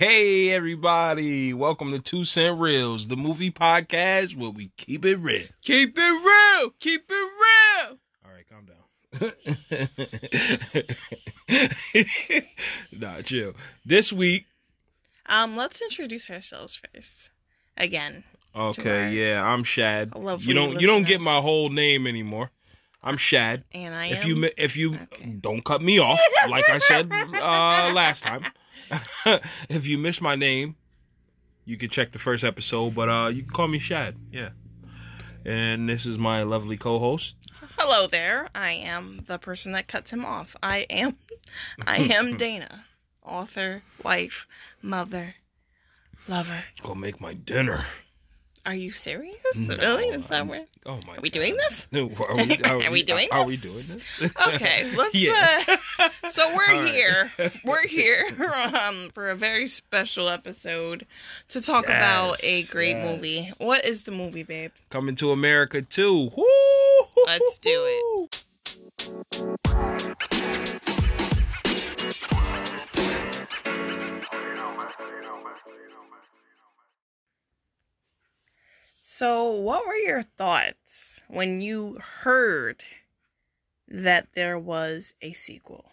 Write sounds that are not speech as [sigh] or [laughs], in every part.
Hey everybody, welcome to Two Cent Reels, the movie podcast where we keep it real. Keep it real. Keep it real. All right, calm down. [laughs] nah, chill. This week, Um, let's introduce ourselves first. Again. okay, yeah, I'm Shad. You don't you don't get my whole name anymore. I'm Shad. And I if am you if you Okay. don't cut me off like I said uh, last time, [laughs] if you miss my name, you can check the first episode. But uh, you can call me Shad. Yeah. And this is my lovely co-host. Hello there. I am the person that cuts him off. I am I am [laughs] Dana. Author, wife, mother, lover. Go make my dinner. Are you serious? No, really? Is that where Oh my! Are we doing this? No, [laughs] are we, Are we doing this? Are we doing this? Okay, [laughs] let's Yeah. uh so we're [laughs] right. here. We're here um for a very special episode to talk about a great yes. movie. What is the movie, babe? Coming to America too. Woo! Let's do it. So, what were your thoughts when you heard that there was a sequel?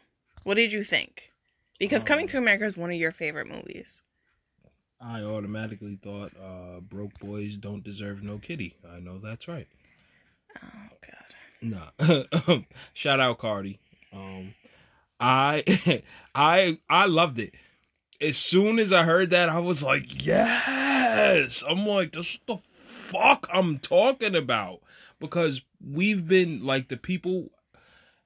What did you think? Because Coming Um, to America is one of your favorite movies. I automatically thought uh, broke boys don't deserve no kitty. I know that's right. Oh god. Nah. [laughs] Shout out Cardi. Um I [laughs] I I loved it. As soon as I heard that, I was like, yes. I'm like, this is the fuck I'm talking about. Because we've been like the people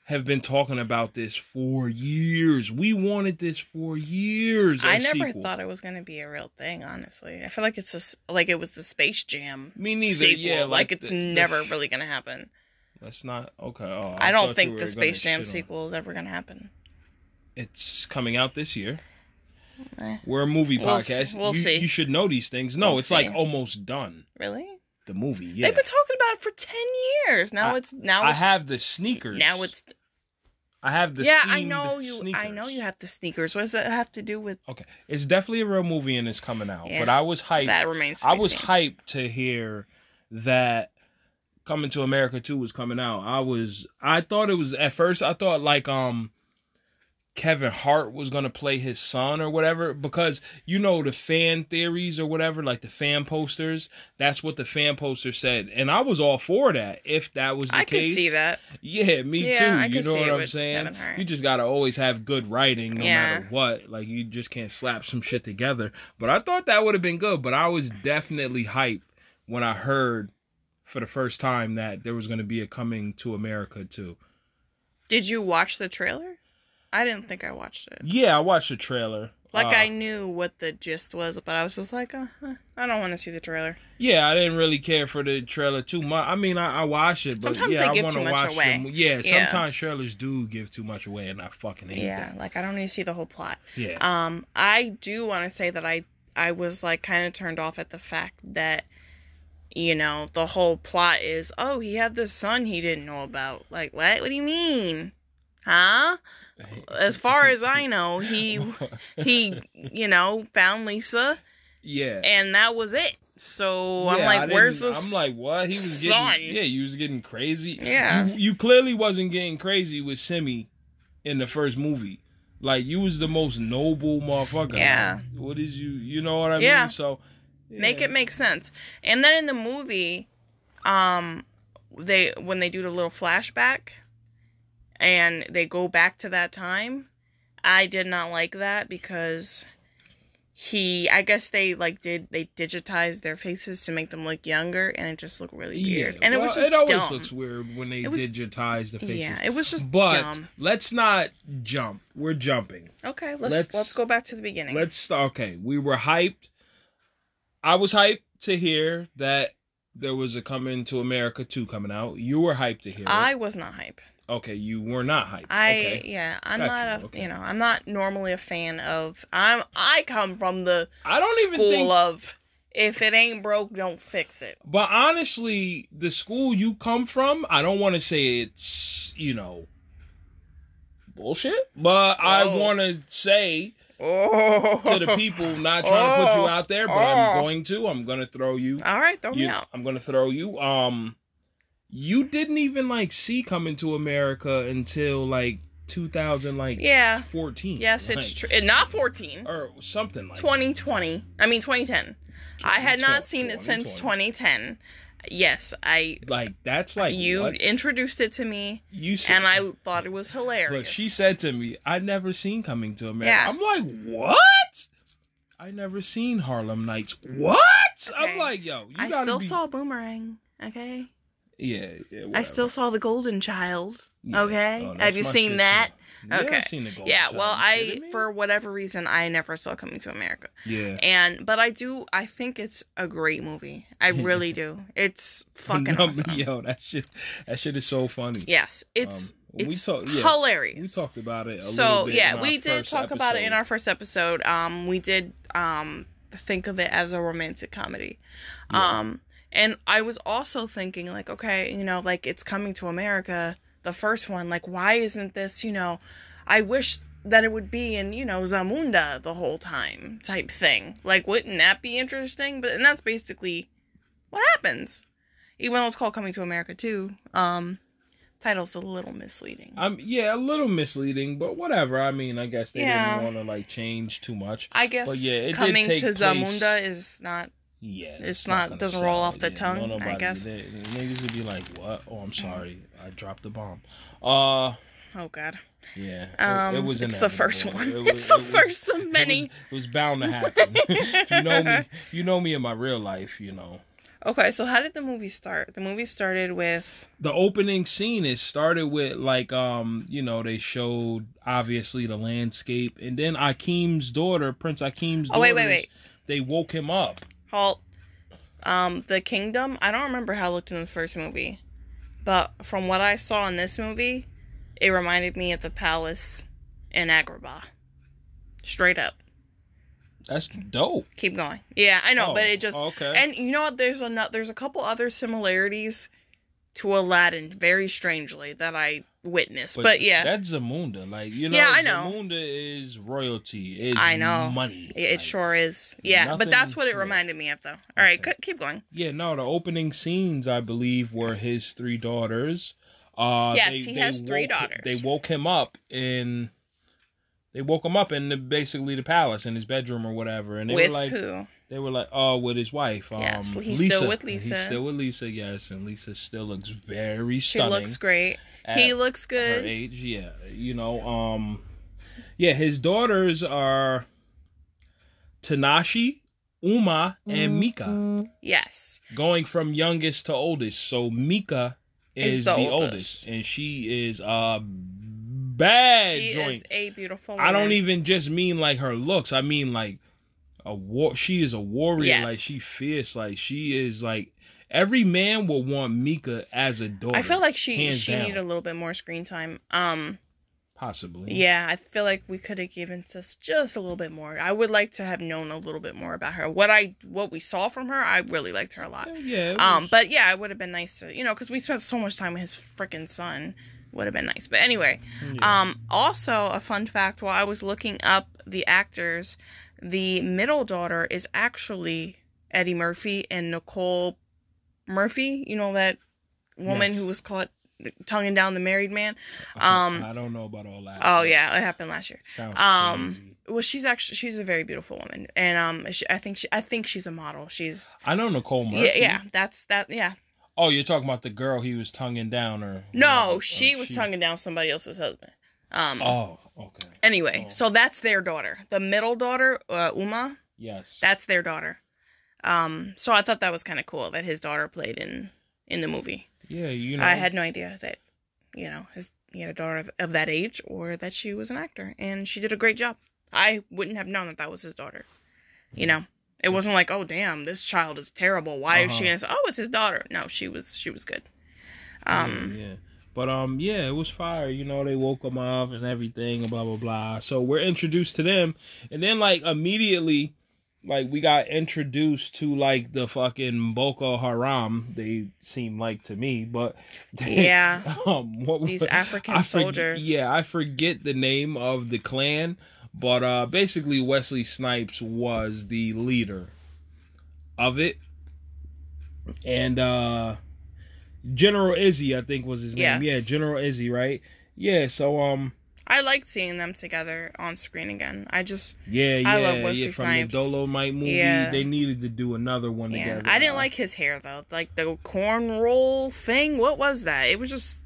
have been talking about this for years. We wanted this for years. I never sequel. thought it was going to be a real thing, honestly. I feel like it's just like it was the Space Jam Me neither. sequel. Yeah, like, it's the- the- never really going to happen. That's not okay. Oh, I, thought don't think the Space Jam sequel is ever going to happen. It's coming out this year. Eh, We're a movie We'll s- podcast. we'll you, see. You should know these things. No, We'll it's like almost done. really? The movie. Yeah. They've been talking about it for 10 years. Now I- it's now I it's, have the sneakers. now it's I have the. Yeah, I know you I know you have the sneakers. What does that have to do with Okay, it's definitely a real movie and it's coming out. Yeah, but I was hyped. that remains I was seen. hyped to hear that Coming to America 2 was coming out. I was I thought it was at first I thought like um Kevin Hart was gonna play his son or whatever because you know the fan theories or whatever, like the fan posters. That's what the fan poster said, and I was all for that. If that was the I case, could see that. Yeah, me Yeah, too. I you know what I'm saying? You just gotta always have good writing, no Yeah. matter what. Like you just can't slap some shit together. But I thought that would have been good. But I was definitely hyped when I heard for the first time that there was going to be a coming to America too. Did you watch the trailer? I didn't think I watched it. Yeah, I watched the trailer. Like Uh, I knew what the gist was, but I was just like, uh, I don't want to see the trailer. Yeah, I didn't really care for the trailer too much. I mean, I, I watched it, but Sometimes yeah, I want to watch away. them. Yeah, Yeah. sometimes trailers do give too much away, and I fucking hate Yeah, that. like I don't need to see the whole plot. Yeah, Um, I do want to say that I I was like kind of turned off at the fact that you know the whole plot is oh he had this son he didn't know about. Like what? What do you mean? Huh? As [laughs] far as I know, he he you know found Lisa yeah. and that was it. So I'm like, where's this? I'm like, what? He was son? getting, yeah, you was getting crazy. Yeah. you, you clearly wasn't getting crazy with Semmi in the first movie. Like you was the most noble motherfucker. Yeah. What is you? You know what I Yeah. mean? So make it make sense. And then in the movie, um, they when they do the little flashback, and they go back to that time, I did not like that because he, I guess they like did they digitized their faces to make them look younger, and it just looked really weird. and it well, was just it always dumb. looks weird when they was- digitize the faces. yeah, it was just but dumb. let's not jump. We're jumping. Okay, let's let's- let's, go back to the beginning. Let's start. Okay, we were hyped. I was hyped to hear that there was a coming to America 2 coming out. You were hyped to hear. it. I was not hype. Okay, you were not hyped. I okay. yeah, I'm Got not you, a okay. you know I'm not normally a fan of I'm I come from the I don't even school think of if it ain't broke, don't fix it. but honestly, the school you come from, I don't want to say it's, you know, bullshit, but I want to say Oh. to the people. Not trying to put you Oh. out there, but Oh. I'm going to. I'm gonna throw you. All right, throw me you out. I'm gonna throw you. Um, you didn't even like see coming to America until like 2000, like Yeah. 14. Yes, it's true. Eh, not 14. or something like. 2020. I mean 2010. I had not seen it since 2010. Yes, I Like that's like you what? introduced it to me you said, and I thought it was hilarious. Look, she said to me, "I never seen Coming to America." Yeah. I'm like, "What?" I never seen Harlem Nights. What? I'm like, "Yo, you I gotta still be." saw Boomerang, okay? Yeah, yeah I still saw The Golden Child. Yeah. okay. Oh, Have you seen that? too. Yeah, Okay. seen the Golden Yeah, Child. well, I for whatever reason I never saw Coming to America. yeah. And but I do I think it's a great movie. I [laughs] really do. It's fucking No, awesome. Yo, that shit, that shit is so funny. Yes, it's Um, we it's talk- yeah, hilarious. We talked about it. A so little bit yeah we did talk about it in our first episode um we did um think of it as a romantic comedy Yeah. um and i was also thinking like okay you know like it's coming to america the first one like why isn't this you know i wish that it would be in you know zamunda the whole time type thing like wouldn't that be interesting but and that's basically what happens even though it's called coming to america too um title's a little misleading Um, yeah, a little misleading, but whatever. I mean, I guess they Yeah. didn't want to like change too much. I guess But yeah, it did coming to place- Zamunda is not. Yeah, It's not not- doesn't roll off the Yeah, tongue, no, I guess. They, niggas would be like, "What? Oh, I'm sorry, I dropped the bomb." Uh, Oh God. yeah, it- Um, it, was. it's the first one. [laughs] It it's the it was- first of it was- many. It was, bound to happen. [laughs] if you know me, you know me in my real life. You know, Okay, so how did the movie start? The movie started with the opening scene It started with like um you know they showed obviously the landscape and then Akeem's daughter Prince Akeem's daughter Oh, wait, wait, wait. they woke him up halt. Um, the kingdom. I don't remember how it looked in the first movie, but from what I saw in this movie, it reminded me of the palace in Agrabah. Straight up. that's dope Keep going. Yeah, I know, Oh, but it just okay And you know what? There's a there's a couple other similarities to Aladdin, very strangely that I witnessed. But, yeah, that's Zamunda like you know Yeah, I know. Zamunda is royalty is I know. money it, Like, sure is. Yeah, nothing- but that's what it yeah. reminded me of, though. All right, Okay. c- keep going. yeah no the opening scenes I believe were his three daughters uh Yes, they- he they has three daughters. they woke him up in they woke him up in the, basically the palace in his bedroom or whatever and they With were like who? They were like, oh, with his wife. Um, Yes, he's Lisa. still with Lisa. He's still with Lisa, yes, and Lisa still looks very She stunning. looks great. He looks her good. age, yeah. You know, um, yeah, his daughters are Tinashe, Uma, and Meeka, Yes. going from youngest to oldest. So Meeka is, Is the, the oldest. oldest. and she is a bad She joint. is a beautiful I don't even just mean like her looks. I mean like a war. She is a warrior. Yes. Like she fierce. Like she is like every man will want Meeka as a daughter. I feel like she she down. needed a little bit more screen time. Um possibly. yeah, I feel like we could have given us just a little bit more. I would like to have known a little bit more about her. What I what we saw from her, I really liked her a lot. Yeah. Um, but yeah, it would have been nice to, you know, because we spent so much time with his freaking son. Would have been nice. But anyway, yeah. um, also a fun fact while I was looking up the actors, the middle daughter is actually Eddie Murphy and Nicole Murphy. You know that woman Yes. who was caught tonguing down the married man. [laughs] I- um, I don't know about all that. Oh yeah, it happened last year. Sounds Um, crazy. well, she's actually she's a very beautiful woman, and um, she, I think she I think she's a model. She's I know Nicole Murphy. yeah yeah that's that yeah Oh, you're talking about the girl he was tonguing down, or No, whatever. she Oh, was tonguing down somebody else's husband. Um. Oh, okay. Anyway, oh. so that's their daughter. The middle daughter, uh, Uma, Yes. that's their daughter. Um. So I thought that was kind of cool that his daughter played in in the movie. yeah, you know. I had no idea that, you know, his he had a daughter of- that age or that she was an actor, and she did a great job. I wouldn't have known that that was his daughter. You know, it wasn't like, oh damn, this child is terrible. Why is she Uh-huh. oh, it's his daughter? No, she was she was good. Um. yeah, yeah. But um, yeah, it was fire. You know, they woke them up and everything, and blah blah blah. So we're introduced to them, and then like immediately, like we got introduced to like the fucking Boko Haram. They seem like to me, but [laughs] Yeah. um, what These African I soldiers. yeah, I forget the name of the clan, But uh basically Wesley Snipes was the leader of it. And uh General Izzi, I think was his name. Yes. Yeah, General Izzi, right? Yeah, so um I liked seeing them together on screen again. I just yeah, yeah, I love Wesley yeah, from Snipes. the Dolemite movie, Yeah. they needed to do another one yeah. together. I didn't like his hair though. Like the corn roll thing. What was that? It was just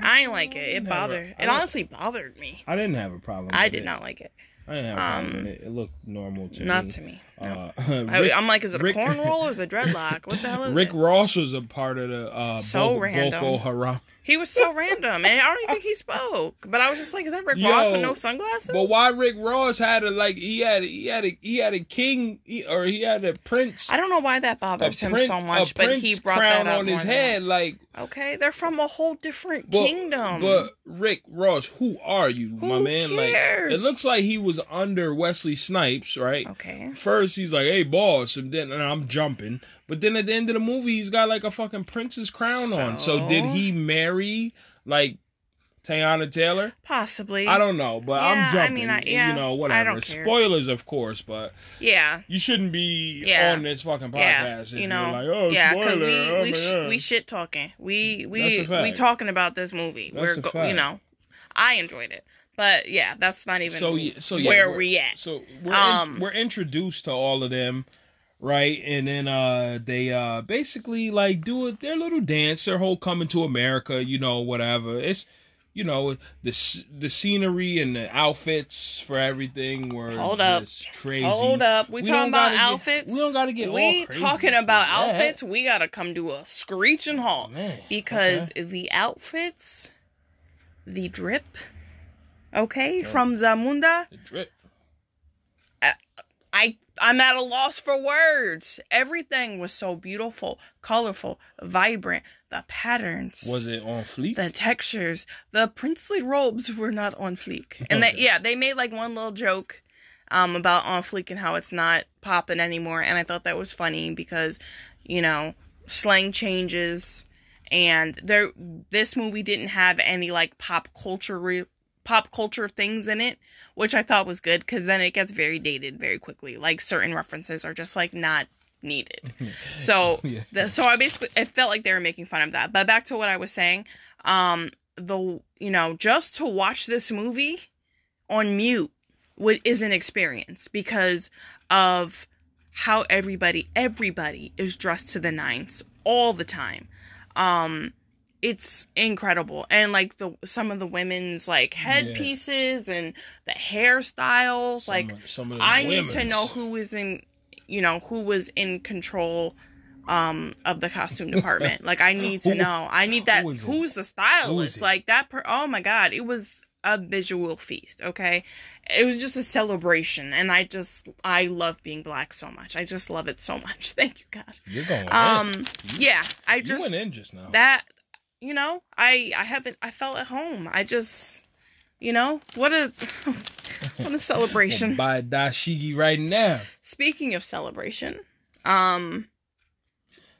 I didn't like it. It bothered. I It honestly bothered me. I didn't have a problem. I did it. not like it. I didn't have a problem Um, with it. It looked normal to Not me. Not to me. Uh, [laughs] Rick, I'm like, is it a Rick- [laughs] corn roll or is it a dreadlock? What the hell is Rick it? Ross was a part of the uh, So Bo- random. Boko Haram. He was so random, and I don't even think he spoke. But I was just like, is that Rick Ross with no sunglasses? But why Rick Ross had a like he had he had a he had a king he, or he had a prince I don't know why that bothers him prince, so much, but he brought crown that on his head like. Okay, they're from a whole different but, kingdom. But Rick Ross, who are you, my Who man? Like it looks like he was under Wesley Snipes, right? okay, First he's like, "Hey, boss," and then and I'm jumping. But then at the end of the movie, he's got like a fucking prince's crown on. So So? did he marry like Teyana Taylor? possibly. I don't know, but Yeah, I I'm jumping. mean, I- yeah, you know, I whatever. Spoilers, of course, but Yeah, you shouldn't be Yeah. on this fucking podcast. yeah, you know, like, oh, yeah, because we oh we sh- we shit talking. We we we talking about this movie. That's We're go- you know, I enjoyed it, but yeah, that's not even so so yeah, where we're- at. So we're Um, in, we're introduced to all of them, right? And then uh they uh basically like do it their little dance, their whole coming to America, you know, whatever. It's you know the the scenery and the outfits for everything were Hold up. just crazy. Hold up, we, We talking about gotta get- outfits. we don't got to get we talking about that. outfits. We gotta come to a screeching halt Man, because the outfits, the drip, okay, from Zamunda. The drip. I I'm at a loss for words. Everything was so beautiful, colorful, vibrant. The patterns, Was it on fleek? the textures, the princely robes were not on fleek. And they [laughs] yeah, they made like one little joke um about on fleek and how it's not popping anymore and I thought that was funny because you know, slang changes and there this movie didn't have any like pop culture re- pop culture things in it, which I thought was good cuz then it gets very dated very quickly. Like certain references are just like not needed. [laughs] So Yeah. the, so I basically it felt like they were making fun of that. But back to what I was saying, um the you know, just to watch this movie on mute would is an experience because of how everybody everybody is dressed to the nines all the time. Um it's incredible and like the some of the women's like headpieces and the hairstyles Some like some of the I need to know who was in, you know, who was in control um of the costume department. [laughs] like I need to Who- know. I need that. who who's the stylist? it? like that. Per- oh my god, it was a visual feast. Okay, it was just a celebration, and I just I love being black so much. I just love it so much. [laughs] Thank you, God. You're going in. Um, yeah, I you just went in just now. that you know i i haven't i felt at home i just you know what a [laughs] what a celebration Buy a dashiki right now. speaking of celebration um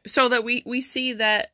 so that we we see that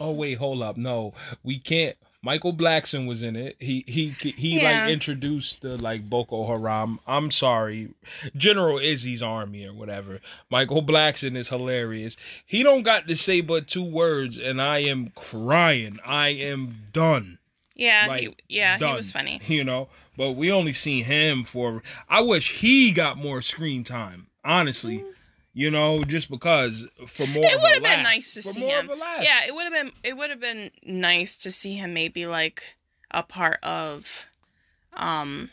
Oh wait, hold up. No, we can't. Michael Blackson was in it. He he he Yeah. like introduced the like Boko Haram. I'm sorry, General Izzi's army or whatever. Michael Blackson is hilarious. He don't got to say but two words, and I am crying. I am done. yeah Like, he, yeah done. he was funny You know, but we only seen him for. I wish he got more screen time. Honestly, mm. You know, just because for more. it of a would have been nice to for see more him. of a yeah it would have been it would have been nice to see him maybe like a part of um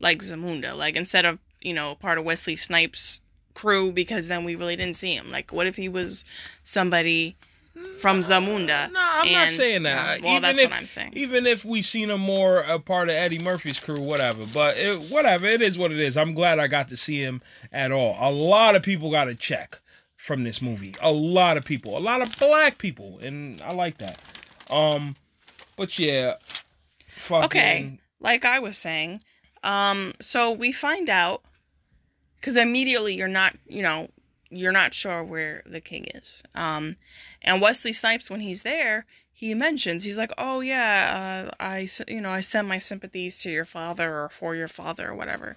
like zamunda. Like instead of you know part of wesley snipes crew because then we really didn't see him. Like what if he was somebody from zamunda No, I'm not saying that. well even that's if, what i'm saying Even if we seen him more a part of Eddie Murphy's crew, whatever. But it, whatever, it is what it is. I'm glad I got to see him at all. A lot of people got a check from this movie. A lot of people, a lot of black people, and I like that. Um, but yeah, fucking, Okay. like I was saying. Um, so we find out because immediately you're not, you know, you're not sure where the king is. Um, and Wesley Snipes, when he's there, he mentions he's like, "Oh yeah, uh, I you know I send my sympathies to your father or for your father or whatever,"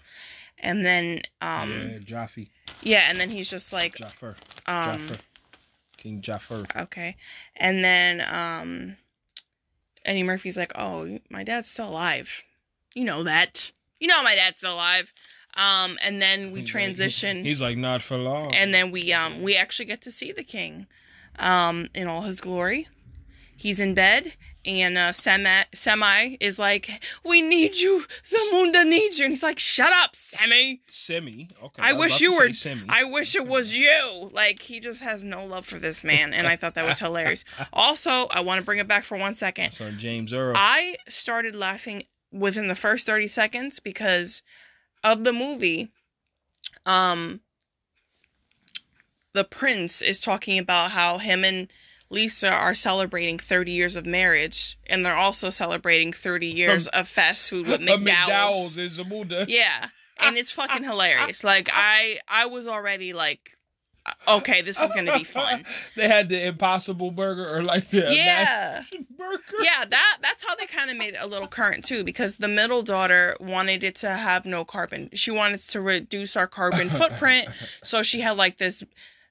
and then um yeah, Jaffe, yeah, and then he's just like Joffer, um Joffer, King Joffer. okay, and then um Eddie Murphy's like, "Oh, my dad's still alive, you know that, you know my dad's still alive," um and then we He's like- transition. he's like, not for long. and then we um we actually get to see the king um in all his glory he's in bed and uh semi semi is like we need you zamunda needs you and he's like shut up semi Semmi. Okay. I was wish you were- Semmi. i wish it was you like he just has no love for this man and i thought that was hilarious [laughs] also i want to bring it back for one second So James Earl. I started laughing within the first 30 seconds because of the movie. Um the prince is talking about how him and Lisa are celebrating 30 years of marriage and they're also celebrating 30 [laughs] years of fast food with [laughs] McDowell's, is Zamunda. Yeah. And it's fucking [laughs] hilarious. Like I I was already like uh, okay, this is going to be fun. they had the Impossible Burger or like the Yeah. Burger. yeah that that's how they kind of made it a little current too because the middle daughter wanted it to have no carbon she wanted to reduce our carbon footprint so she had like this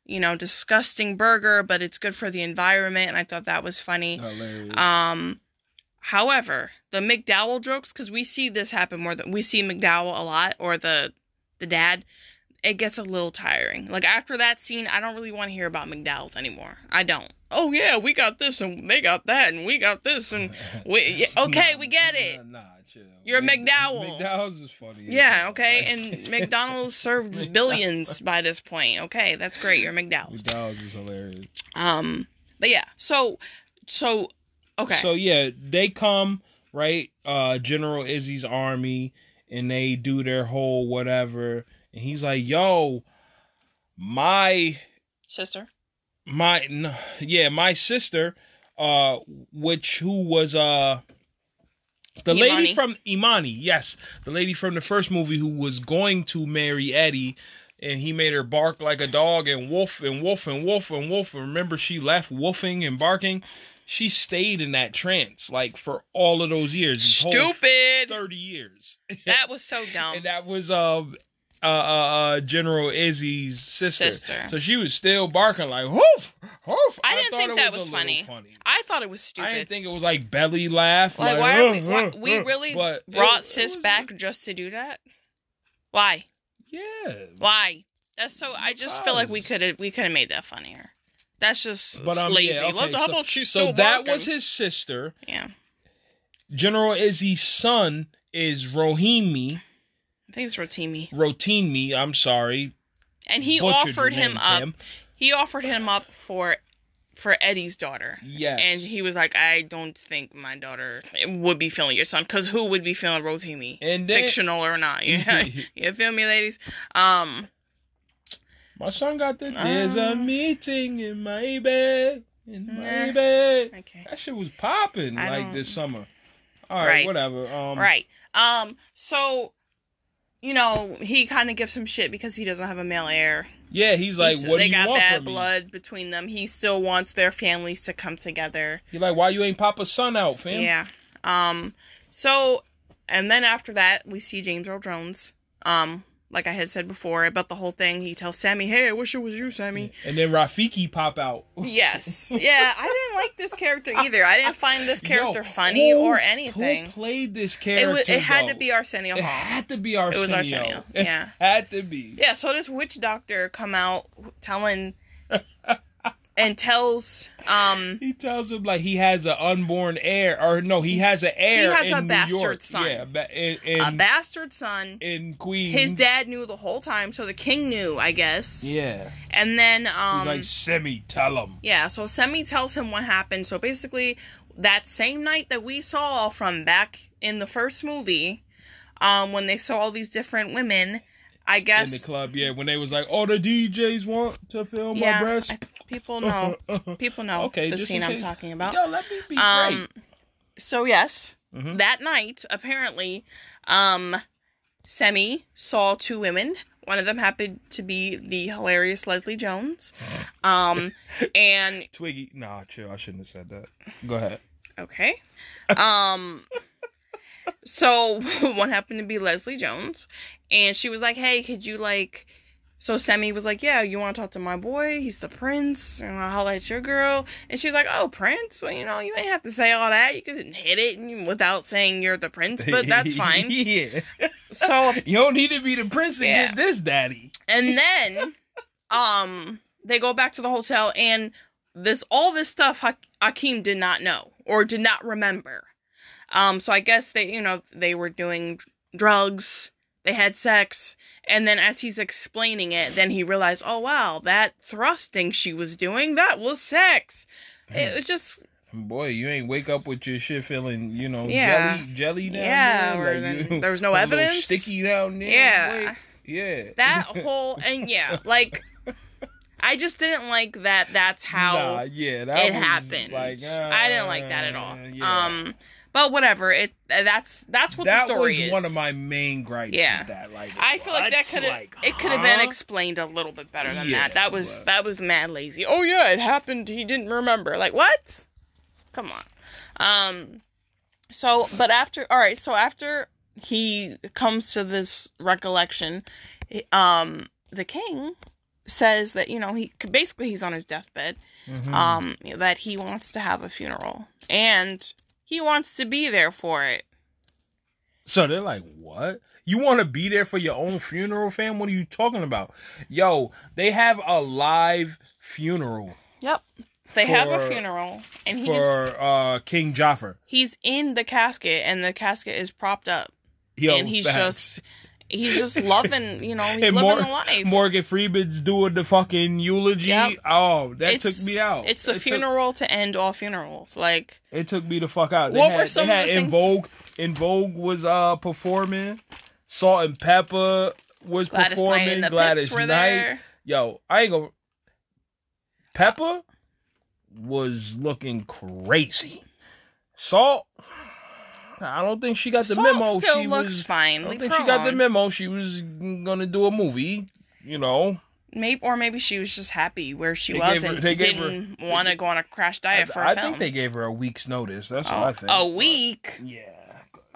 you know disgusting burger but it's good for the environment and i thought that was funny. Hilarious. um however the mcdowell jokes because we see this happen more than we see mcdowell a lot or the the dad it gets a little tiring. Like after that scene i don't really want to hear about mcdowell's anymore. I don't oh yeah we got this and they got that and we got this and [laughs] we yeah, okay Nah, we get it Nah, nah, chill. You're a Mc- McDowell. McDowell's is funny. yeah okay and [laughs] mcdonald's served billions by this point okay that's great you're mcdowell's McDowell's is hilarious. um but yeah so so okay So yeah, they come right. Uh, General Izzi's army, and they do their whole whatever. And he's like, "Yo, my sister my yeah, my sister, uh, which who was uh." The lady from Imani, yes, the lady from the first movie who was going to marry Eddie, and he made her bark like a dog and wolf and wolf and wolf and wolf. And remember, she left wolfing and barking. She stayed in that trance like for all of those years, stupid thirty years, [laughs] that was so dumb and that was um uh, uh, uh General Izzi's sister. Sister. So she was still barking like whoof whoof. I didn't think that a was little funny. I thought it was stupid I didn't think it was like belly laugh. Like, Like, why are we? Why, we really brought it sis was- back just to do that? Why? Yeah, Why? That's so. I just feel like we could have we could have made that funnier. That's just But, um, lazy. yeah, okay, how so- about she's so still that barking? was his sister. Yeah, General Izzi's son is Rohimi. I think it's Rotimi, Rotimi, I'm sorry. and he butchered offered him up. Tim. He offered him up for for Eddie's daughter. Yes. And he was like, I don't think my daughter would be feeling your son, because who would be feeling Rotimi? And then- Fictional or not. [laughs] You, you feel me, ladies? Um, My son got the there's a Um, meeting in my bed. In my Nah. bed. okay. That shit was popping I like don't- this summer. All right, Right. whatever. Um Right. Um, so, you know, he kind of gives him shit because he doesn't have a male heir. Yeah, he's like, He's- what do they you got bad blood between them. He still wants their families to come together. You're like, why you ain't pop a son out, fam? Yeah. Um, so, and then after that, we see James Earl Jones. Um, like I had said before about the whole thing, he tells Sammy, "Hey, I wish it was you, Sammy." And then Rafiki pop out. Yes. Yeah, I didn't like this character either. I didn't find this character Yo, funny who- or Who anything. played this It, character? it had to be Arsenio It had to be Arsenio. It was Arsenio, yeah. It had to be. Yeah, so this witch doctor come out telling and tells um He tells him like he has an unborn heir, or no, he has an heir. He has in a New bastard York. son. Yeah, ba- in, in, a bastard son. in Queens. His dad knew the whole time, so the king knew, I guess. Yeah, And then he's um like Semmi, tell him. yeah, so Semmi tells him what happened. So basically, that same night that we saw from back in the first movie, um when they saw all these different women, I guess In the club, yeah, when they was like, "Oh, the DJs want to film yeah, my breast." I- people know. [laughs] People know Okay, the scene I'm talking about. Yo, let me be Um, so yes, Mhm. that night apparently, um, Semmi saw two women. One of them happened to be the hilarious Leslie Jones. [laughs] Um, and Twiggy. Nah, chill. I shouldn't have said that. Go ahead. okay. Um, so [laughs] one happened to be Leslie Jones, and she was like, "Hey, could you like?" So Sammy was like, "Yeah, you want to talk to my boy? He's the prince, and I'll holla at your girl." And she's like, "Oh, prince? Well, you know, you ain't have to say all that. You can hit it without saying you're the prince, but [laughs] that's fine." [laughs] yeah. So [laughs] You don't need to be the prince to Yeah. get this, daddy. and then um they go back to the hotel and this all this stuff ha- Akeem did not know or did not remember. Um so I guess they you know they were doing drugs, they had sex, and then as he's explaining it, then he realized, "Oh wow, that thrusting she was doing, that was sex." It was just Boy, you ain't wake up with your shit feeling, you know, Yeah. jelly, jelly down Yeah, there. or like you- there was no [laughs] evidence. sticky down there. yeah. boy. yeah. That [laughs] whole and yeah, like I just didn't like that that's how Nah, yeah, that it happened. Like, I didn't like that at all. uh, yeah. Um, but whatever. It that's that's what that the story was is. one of my main gripes. Yeah. that like I feel like that could have like, it could have been explained a little bit better than Yeah, that. That was that was mad lazy. Oh yeah, it happened. He didn't remember. Like what? Come on. Um. So, but after all right. So after he comes to this recollection, um, the king says that you know he basically he's on his deathbed Mhm. um that he wants to have a funeral and he wants to be there for it So they're like, what? You want to be there for your own funeral, fam? What are you talking about? Yo, they have a live funeral yep they have a funeral and he's for uh, King Joffer. he's in the casket and the casket is propped up Yo, and he's just he's just loving you know he's [laughs] And living Mor- the life Morgan Freeman's doing the fucking eulogy. Yep. Oh, that It's- took me out. it's the It took- funeral to end all funerals like it took me the fuck out. They What had, were some they of had the In things- Vogue. En Vogue was uh performing. Salt-N-Pepa was gladys performing. knight Gladys Knight. there Yo, I ain't gonna. Pepa was looking crazy. Salt, I don't think she got the Salt memo. still she looks was, fine I don't Leave think she got the memo. She was gonna do a movie. You know, maybe or maybe she was just happy where she They was her- and they gave her- didn't want to go on a crash diet for a I, I film I think they gave her a week's notice. That's what oh, I think. a week Yeah.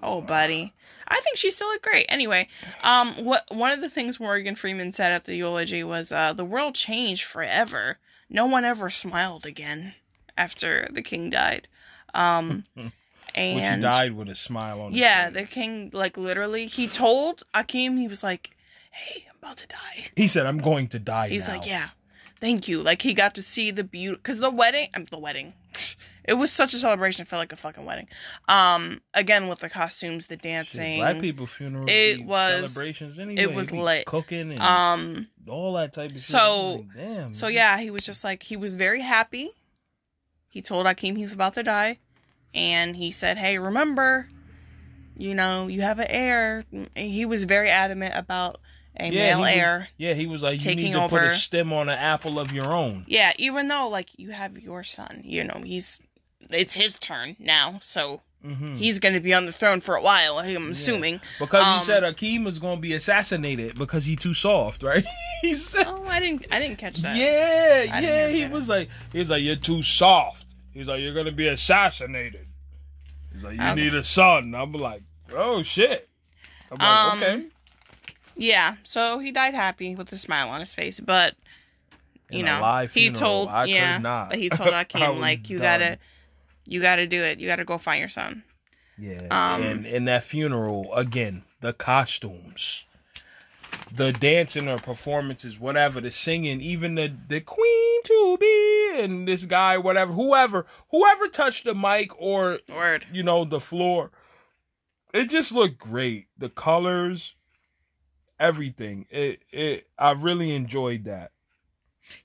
Oh, buddy. I think she still looked great. Anyway, um, what one of the things Morgan Freeman said at the eulogy was, uh, the world changed forever. No one ever smiled again after the king died. Um, [laughs] When and she died with a smile on. yeah, the king like literally he told Akeem he was like, "Hey, I'm about to die." he said, "I'm going to die." He's now." like, "Yeah, thank you." Like he got to see the beauty because the wedding, um, the wedding, [laughs] it was such a celebration. It felt like a fucking wedding. Um, again with the costumes, the Shit, dancing. Black people funeral. It was- celebrations anyway. it was lit. Cooking and Um, all that type of shit. so- Like, damn. so man. yeah, he was just like he was very happy. He told Akeem he's about to die, and he said, "Hey, remember, you know, you have an heir." He was very adamant about a Yeah, male he was- heir. Yeah, he was like, you taking need to put a stem on an apple of your own. Yeah, even though like you have your son, you know, he's it's his turn now, so hmm he's going to be on the throne for a while. I'm assuming. Because um, he said Akeem was going to be assassinated because he too soft, [laughs] right? he said, Oh, I didn't. I didn't catch that. yeah, I yeah. He was like, he was like, you're too soft. He's like, you're going to be assassinated. He's like, you Okay. need a son. I'm like, oh shit. I'm like, Um, okay. Yeah, so he died happy with a smile on his face, but you In know, he told I could yeah, not. but he [laughs] told I Akeem like you done. gotta, you gotta do it. You gotta go find your son. Yeah, Um, and in that funeral again, the costumes, the dancing or performances, whatever, the singing, even the the queen to be and this guy, whatever, whoever, whoever touched the mic or Word. you know the floor, it just looked great. The colors, everything. It it I really enjoyed that.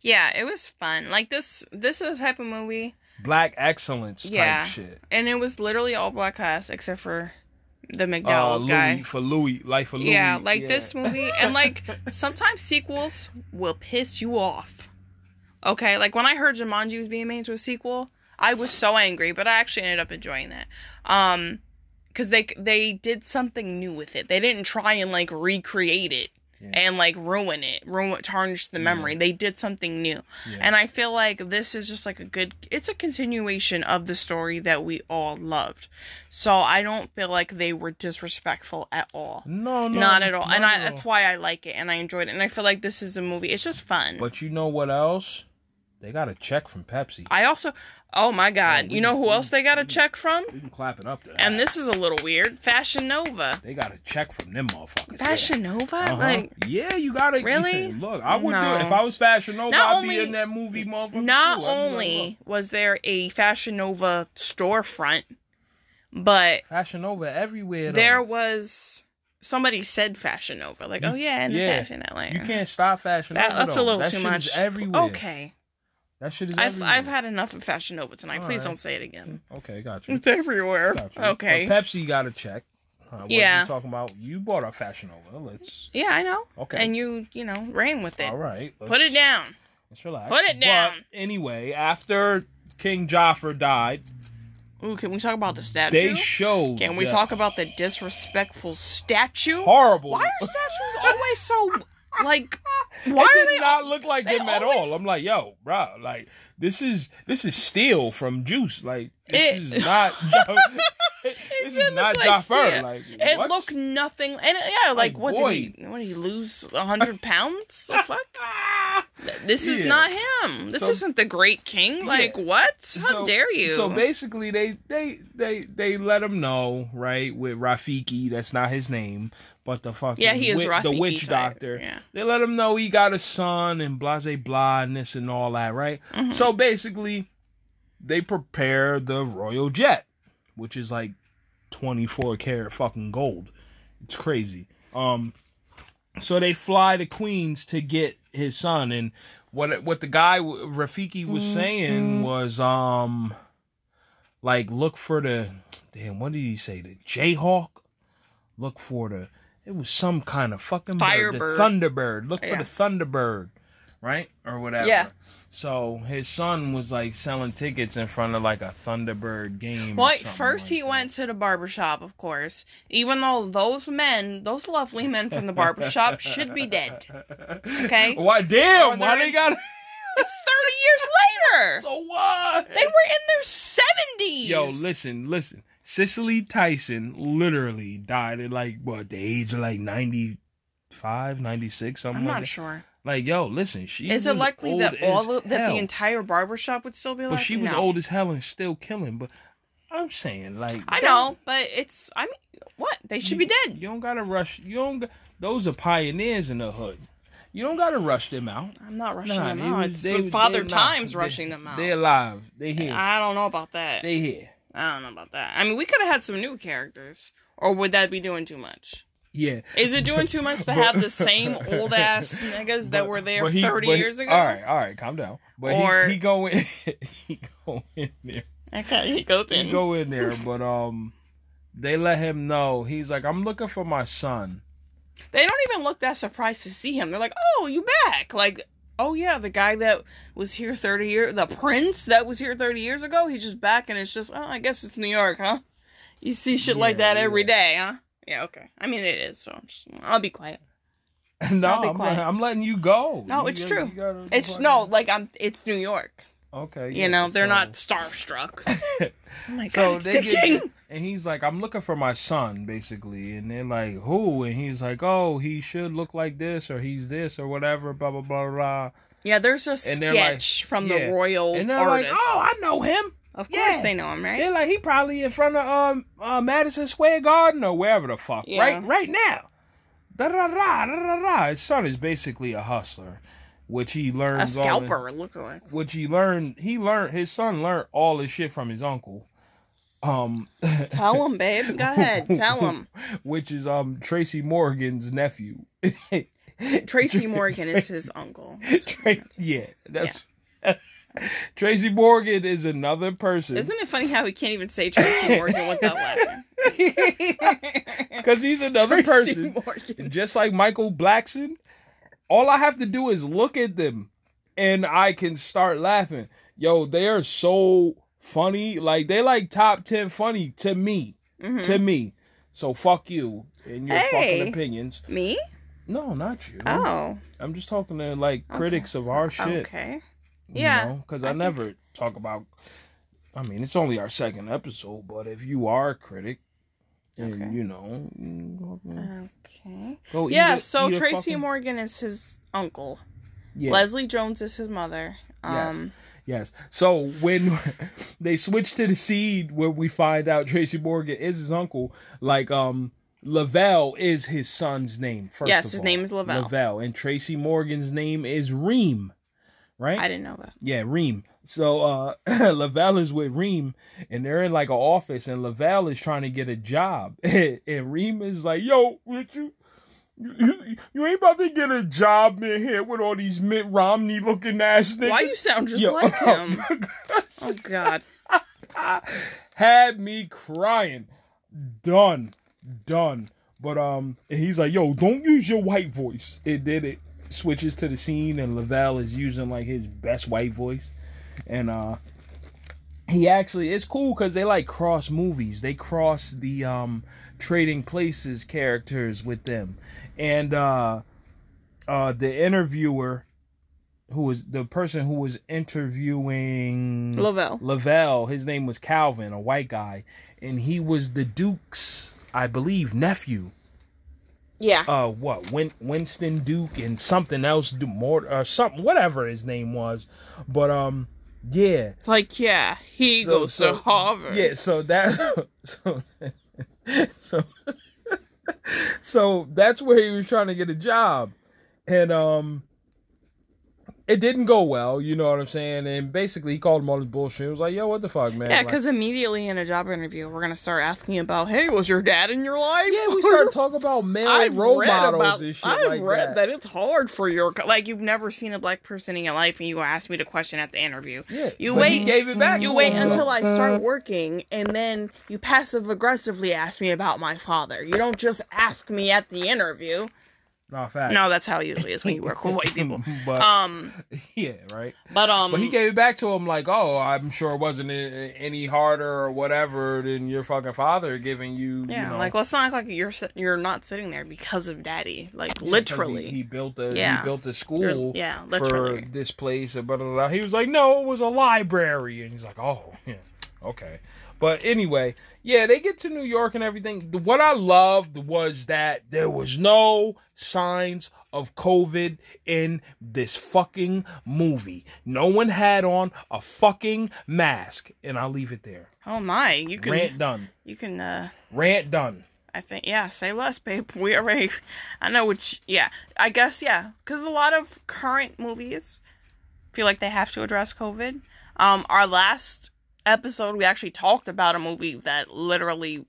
Yeah, it was fun. Like this, this is a type of movie, Black excellence type Yeah. shit. and it was literally all black cast except for the Uh, McDowell's Louis guy. for Louis, life for Louis. Yeah, like yeah. this movie, and like [laughs] sometimes sequels will piss you off. Okay, like when I heard Jumanji was being made into a sequel, I was so angry, but I actually ended up enjoying it. Um, because they they did something new with it. They didn't try and like recreate it. Yeah. and like ruin it, ruin tarnish the memory. Yeah. They did something new. Yeah. And I feel like this is just like a good it's a continuation of the story that we all loved. So I don't feel like they were disrespectful at all. no, no, Not at all. not and I all. that's why I like it and I enjoyed it. And I feel like this is a movie. It's just fun. But you know what else? They got a check from Pepsi. I also Oh my god. you know who else they got a check from? We can clap it up to that. And this is a little weird. Fashion Nova. they got a check from them motherfuckers. Fashion Nova? Uh-huh. Like yeah, you gotta Really? Look, I would do it if I was Fashion Nova. Not I'd only- be in that movie, motherfucker. not too. I'd be like, only was there a Fashion Nova storefront, but Fashion Nova everywhere. Though. there was somebody said Fashion Nova, like, oh yeah, in the Yeah. Fashion Atlanta. you can't stop Fashion That- Nova. that's a though. little that too shit much. Everywhere. Okay, That shit is I've everywhere. I've had enough of Fashion Nova tonight. Please Alright. don't say it again. Okay, got you. It's everywhere. Got you. Okay. But Pepsi got a check. Uh, what Yeah. You talking about? You bought a Fashion Nova. Let's. Yeah, I know. Okay. And you, you know, ran with it. All right. Put it down. Let's relax. Put it down. But anyway, after King Joffrey died, Ooh, can we talk about the statue? they showed. can we the talk about the disrespectful statue? horrible? Why are statues always so like? [laughs] Why it did they not look like they him at always- all. I'm like, yo, bro, like this is this is steel from Juice. Like this It- is [laughs] not. [laughs] This is not like Joffer. Like It what? looked nothing, and uh, yeah, like, Like, what boy. did he? What did he lose? A hundred pounds? The fuck? This is Yeah. not him. This So- isn't the Great King. Like Yeah. what? How So- dare you? So basically, they they they they let him know, right? With Rafiki, that's not his name, but the fucking yeah, he is wi- the witch type. doctor. Yeah. They let him know he got a son and blah blah blah and this and all that, right? Mhm. So basically, they prepare the royal jet, which is like twenty four karat fucking gold. It's crazy. Um, so they fly to Queens to get his son, and what what the guy Rafiki was Mhm. saying was um, like look for the damn. What did he say? The Jayhawk. Look for the. It was some kind of fucking bird. Firebird. The Thunderbird. Look for the Thunderbird, right or whatever. Yeah. So his son was like selling tickets in front of like a Thunderbird game. Well, first like he that. went to the barber shop, of course. Even though those men, those lovely men from the barber shop, [laughs] should be dead. Okay? Why damn? Why in- they got? [laughs] It's thirty years later. [laughs] so what? They were in their seventies. Yo, listen, listen. Cicely Tyson literally died at like what the age of like 95, 96, something I'm like not that. sure. Like, yo, listen, she Is it likely that all of, that the entire barber shop would still be alive? But she was No. old as hell and still killing. But I'm saying, like, I know, but it's. I mean, what? They should be dead. You don't gotta rush. You don't. Those are pioneers in the hood. You don't gotta rush them out. I'm not rushing Nah, them out. was- It's they- the Father they. Time's They- rushing them out. They alive. They here. I don't know about that. They here. I don't know about that. I mean, we could have had some new characters, or would that be doing too much? Yeah. Is it doing too much to have the same old ass [laughs] niggas that were there he- 30 but he- years ago? All right, all right, calm down. But Or- he, he go in, [laughs] he go in there, Okay, he goes in. he go in there. But um, they let him know. He's like, I'm looking for my son. They don't even look that surprised to see him. They're like, "Oh, you back?" Like, "Oh yeah, the guy that was here 30 years, the prince that was here 30 years ago, he's just back and it's just, "Oh, I guess it's New York, huh?" You see shit like that every yeah. day, huh? Yeah, okay. I mean, it is, so I'm just, I'll be quiet. [laughs] no, be I'm, quiet. I'm letting you go. No, You it's gotta- true. It's no, like I'm it's New York. Okay. You yeah, know, they're so- not starstruck. [laughs] oh my god, So they the get, and he's like, I'm looking for my son, basically. And they're like, who? And he's like, oh, he should look like this, or he's this, or whatever, blah, blah, blah, blah. Yeah, there's a And they're like- sketch from yeah. the royal And they're artist. like, oh, I know him. of course yeah. they know him, right? They're like, he probably in front of um uh, Madison Square Garden or wherever the fuck, Yeah. right, right now. Da da da da da da. His son is basically a hustler, which he a all the- scalper, it looks like. which he learned. He learned. His son learned all his shit from his uncle. Um, [laughs] Tell him, babe. Go ahead. Tell him. [laughs] which is um Tracy Morgan's nephew. [laughs] Tracy Morgan is his uncle. Tra- yeah, that's Tracy Morgan is another person Isn't it funny how he can't even say Tracy Morgan without laughing? because he's another Tracy person, Morgan. just like Michael Blackson. All I have to do is look at them, and I can start laughing. Yo, they are so funny. Like they like top ten funny to me. Mhm. To me. So fuck you and your Hey. fucking opinions. Me? No, not you. Oh, I'm just talking to like critics of our shit. okay. you Yeah, Because I I, think- never talk about. I mean, it's only our second episode, but if you are a critic, and Okay. you know, mm, Okay. go Yeah, a- so Tracy fucking- Morgan is his uncle. Yeah. Leslie Jones is his mother. Yes. Um, Yes. So when [laughs] they switch to the seed where we find out Tracy Morgan is his uncle, like um Lavelle is his son's name. First Yes, his all. name is Lavelle. Lavelle, and Tracy Morgan's name is Reem, right? I didn't know that. Yeah, Reem. So uh [laughs] Lavelle is with Reem and they're in like an office and Lavelle is trying to get a job. [laughs] and Reem is like, yo, would you you, you ain't about to get a job in here with all these Mitt Romney looking ass niggas. Why you sound just Yo, like [laughs] him? Oh God. had me crying. Done. Done. But um and he's like, yo, don't use your white voice. It did it switches to the scene and Lavelle is using like his best white voice. And uh he actually it's cool because they like cross movies. They cross the um trading places characters with them. And uh uh the interviewer who was the person who was interviewing Lavelle. Lavelle, his name was Calvin, a white guy, and he was the Duke's, I believe, nephew. Yeah. Uh, what Win- Winston Duke and something else, do more or something, whatever his name was. But um, yeah, like yeah, he So- goes so- to Harvard. yeah. So that [laughs] so so [laughs] so that's where he was trying to get a job, and um. It didn't go well, you know what I'm saying? And basically, he called him all his bullshit. He was like, "Yo, what the fuck, man?" Yeah, Like- because immediately in a job interview, we're gonna start asking about, "Hey, was your dad in your life?" Yeah, we start [laughs] talking about male I've role models about. and shit I've like read that. it's hard for your like you've never seen a black person in your life, and you ask me the question at the interview. Yeah, You wait- gave it back. You wait him. until I start working, and then you passive aggressively ask me about my father. You don't just ask me at the interview. Nah, fact. No, that's how it usually is when you work with white [laughs] people. but Um, yeah, right. but um, But he gave it back to him like, "Oh, I'm sure it wasn't any harder or whatever than your fucking father giving you." yeah, you know, like let's not act like you're you're not sitting there because of daddy, like yeah, 'cause literally. He, he built a Yeah. he built a You're- school yeah, for this place. And blah, blah, blah. He was like, "No, it was a library," and he's like, "Oh, yeah, okay." But anyway, yeah, they get to New York and everything. The- What I loved was that there was no signs of COVID in this fucking movie. No one had on a fucking mask, and I'll leave it there. oh my, you can Rant done. you can uh Rant done. I think yeah, say less, babe. [laughs] We already, I know which. Yeah, I guess yeah, because a lot of current movies feel like they have to address COVID. Um, our last episode, we actually talked about a movie that literally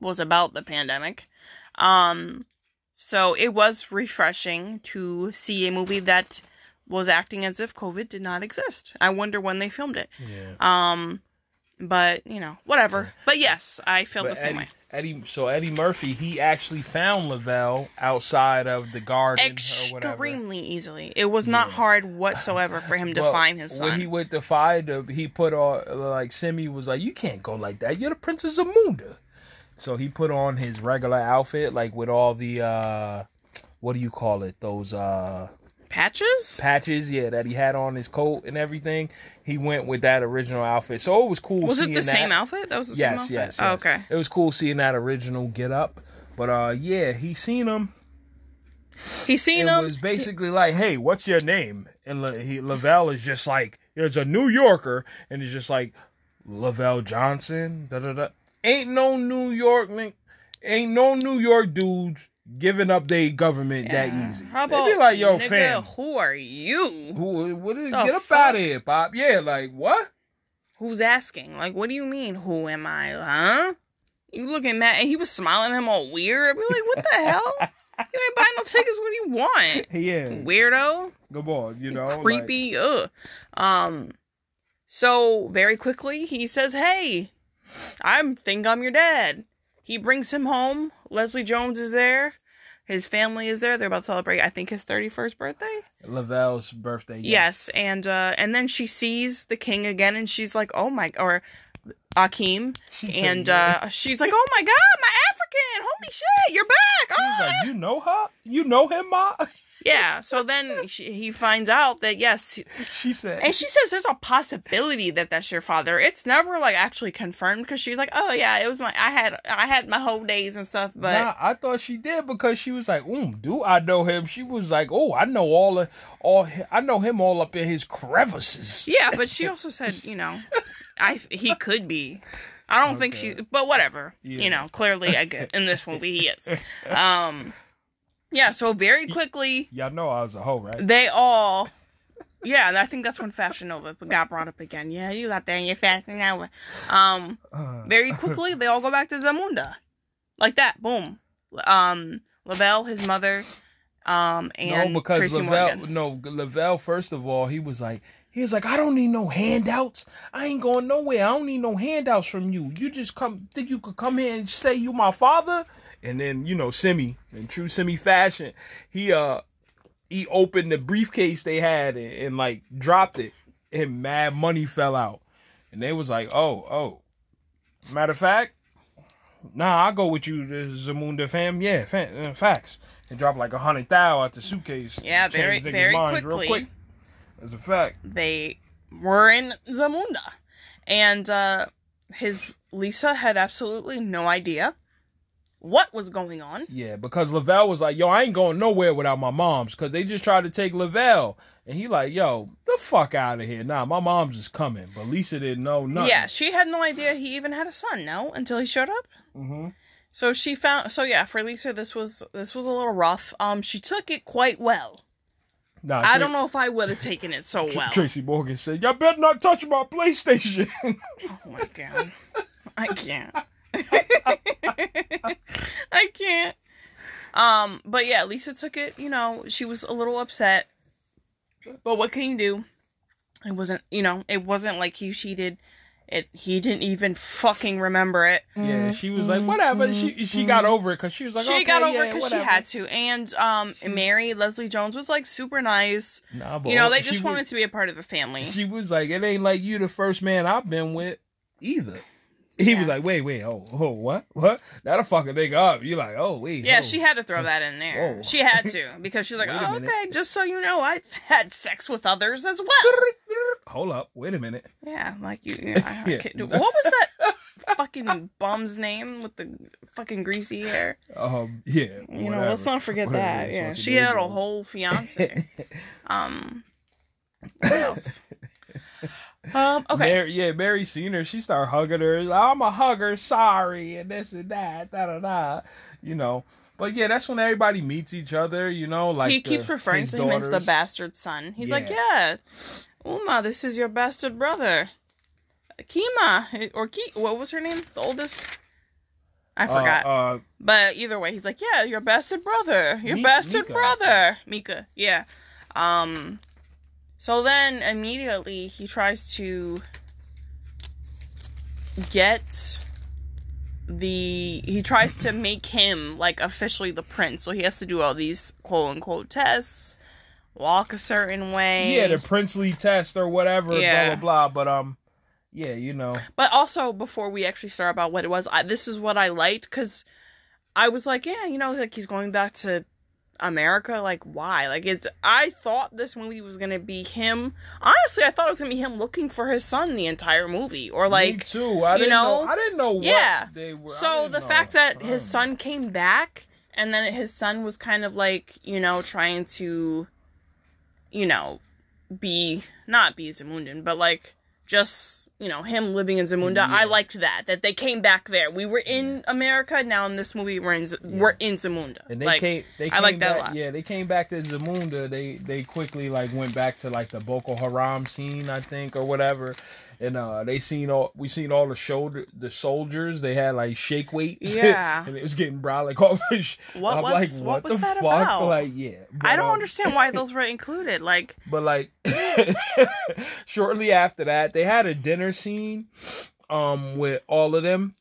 was about the pandemic. Um, so it was refreshing to see a movie that was acting as if COVID did not exist. I wonder when they filmed it. Yeah. Um, but you know, whatever. But yes, I feel But the same way. Eddie, so Eddie Murphy, he actually found Lavelle outside of the garden or whatever. extremely easily. It was not Yeah. hard whatsoever for him to Well, find his son. When he went to find him, he put on like Semmi was like, "You can't go like that. You're the Princess of Munda." So he put on his regular outfit, like with all the uh, what do you call it? Those uh Patches? patches, yeah, that he had on his coat and everything. He went with that original outfit, so it was cool. Was it the that. same outfit? That was the Yes, same yes, outfit. yes. Oh, okay. It was cool seeing that original get up. But uh, yeah, he seen him. He's seen it him. was basically like, "Hey, what's your name?" And La- he, Lavelle is just like, "There's a New Yorker," and it's just like, "Lavelle Johnson." Da da da. Ain't no New York. Ain't no New York dudes giving up their government that easy. How They about be like, "Yo, nigga, fam, Who are you? who, what is, get up fuck? out of here, pop." Yeah, like what? Who's asking? Like, what do you mean? Who am I? Huh? You looking mad? And he was smiling at him all weird. I'd be like, what the [laughs] hell? You ain't buying no tickets. What do you want? Yeah, Weirdo. come on, you know, like- creepy. ugh. Um. So very quickly he says, "Hey, I think I'm your dad." He brings him home. Leslie Jones is there. His family is there. They're about to celebrate, I think, his 31st birthday. Lavelle's birthday. yeah. Yes, and uh, and then she sees the king again, and she's like, "Oh my!" or Akeem, and uh, she's like, "Oh my God, my African! Holy shit, you're back. Ah! like, you know her? You know him, ma? [laughs] yeah. So then she, he finds out that yes, [laughs] She said. and she says there's a possibility that that's your father. It's never like actually confirmed because she's like, oh yeah, it was my. I had I had my whole days and stuff, but nah, I thought she did because she was like, "Um, do I know him?" She was like, "Oh, I know all of all. I know him all up in his crevices." yeah. But she [laughs] also said, you know, I he could be. I don't think Okay. she's, but whatever. Yeah. You know, clearly, I get in this movie he is. [laughs] Um, yeah. So very quickly, Y'all know I was a hoe, right? they all yeah and i think that's when fashion nova got brought up again yeah you got there and you're fashion nova um Uh, very quickly they all go back to zamunda like that boom um lavelle his mother um and no, because tracy Lavelle. morgan No, Lavelle. First of all, he was like, he was like, I don't need no handouts. I ain't going nowhere. I don't need no handouts from you. You just come. Think you could come here and say you my father? And then you know, Semmi, in true Semmi fashion, he uh he opened the briefcase they had and, and like dropped it, and mad money fell out, and they was like, oh, oh. Matter of fact, nah, I go with you, the Zamunda fam. Yeah, fa- uh, facts. And dropped like a hundred thou out the suitcase. Yeah, very- very quickly. Quick. That's a fact. they were in zamunda and uh his lisa had absolutely no idea what was going on Yeah, because Lavelle was like, yo, I ain't going nowhere without my moms, because they just tried to take Lavelle. And he like, yo, the fuck out of here. Nah, my mom's is coming. But Lisa didn't know nothing. yeah she had no idea he even had a son no until he showed up hmm So she found so yeah, for Lisa this was this was a little rough. Um she took it quite well. Nah, I don't know if I would have taken it so well. Tracy Morgan said, y'all better not touch my PlayStation. Oh my god. I can't. [laughs] I can't. Um but yeah, Lisa took it, you know, she was a little upset. But what can you do? It wasn't, you know, it wasn't like he cheated. It he didn't even fucking remember it. yeah, she was like, whatever. She she got over it because she was like, she okay, got over yeah, it because she had to. And um Mary Leslie Jones was like super nice. Nah, but You know, they she just was- wanted to be a part of the family. She was like, it ain't like you the first man I've been with either. He was like, wait, wait, oh, oh, what, what? That'll fuck a nigga up. You're like, oh, wait, Yeah, oh. she had to throw that in there. Whoa. She had to [laughs] because she's like, oh, okay, just so you know, I've had sex with others as well. [laughs] Hold up, wait a minute. Yeah, like you. [laughs] Yeah, I, I Yeah. can't do- What was that fucking bum's name with the fucking greasy hair? Um, yeah, You know, let's not forget Whatever that. Yeah, she had a whole fiance. Um, what else? Um, okay. Mary, yeah, Mary seen her. She started hugging her. I'm a hugger, sorry, and this and that, da da da. You know, but yeah, that's when everybody meets each other. You know, like he the- keeps referring to him as the bastard son. He's like, Yeah. yeah, Uma, this is your bastard brother. Kima, or Ki, what was her name? The oldest? I Uh, forgot. Uh, but either way, he's like, yeah, your bastard brother. Your Mi- bastard Meeka, brother. Meeka, yeah. Um, so then immediately he tries to get the he tries to make him like officially the prince so he has to do all these quote unquote tests walk a certain way yeah, the princely test or whatever, Yeah. blah blah blah. But um, yeah, you know, but also before we actually start about what it was I, this is what i liked because i was like yeah you know like he's going back to america like why like it's i thought this movie was gonna be him honestly i thought it was gonna be him looking for his son the entire movie or me like too. I you didn't know, know, I didn't know what yeah. they were. So the know. fact that his Um, son came back and then his son was kind of like, you know, trying to, you know, be not be Zamundan, but like just, you know, him living in Zamunda. Yeah. I liked that. That they came back there. We were in America, now in this movie we're in Z- we're in Zamunda. And they like, came. They I like that a back, lot. Yeah, they came back to Zamunda. They they quickly like went back to like the Boko Haram scene, I think, or whatever. And uh, they seen all we seen all the shoulder the soldiers. They had like shake weights. [laughs] Yeah. and it was getting brolic off. His, What I'm was- like, what was the that fuck? about? Like, yeah. But, I don't um, understand why [laughs] those were included. Like But like [laughs] shortly after that, they had a dinner scene um with all of them,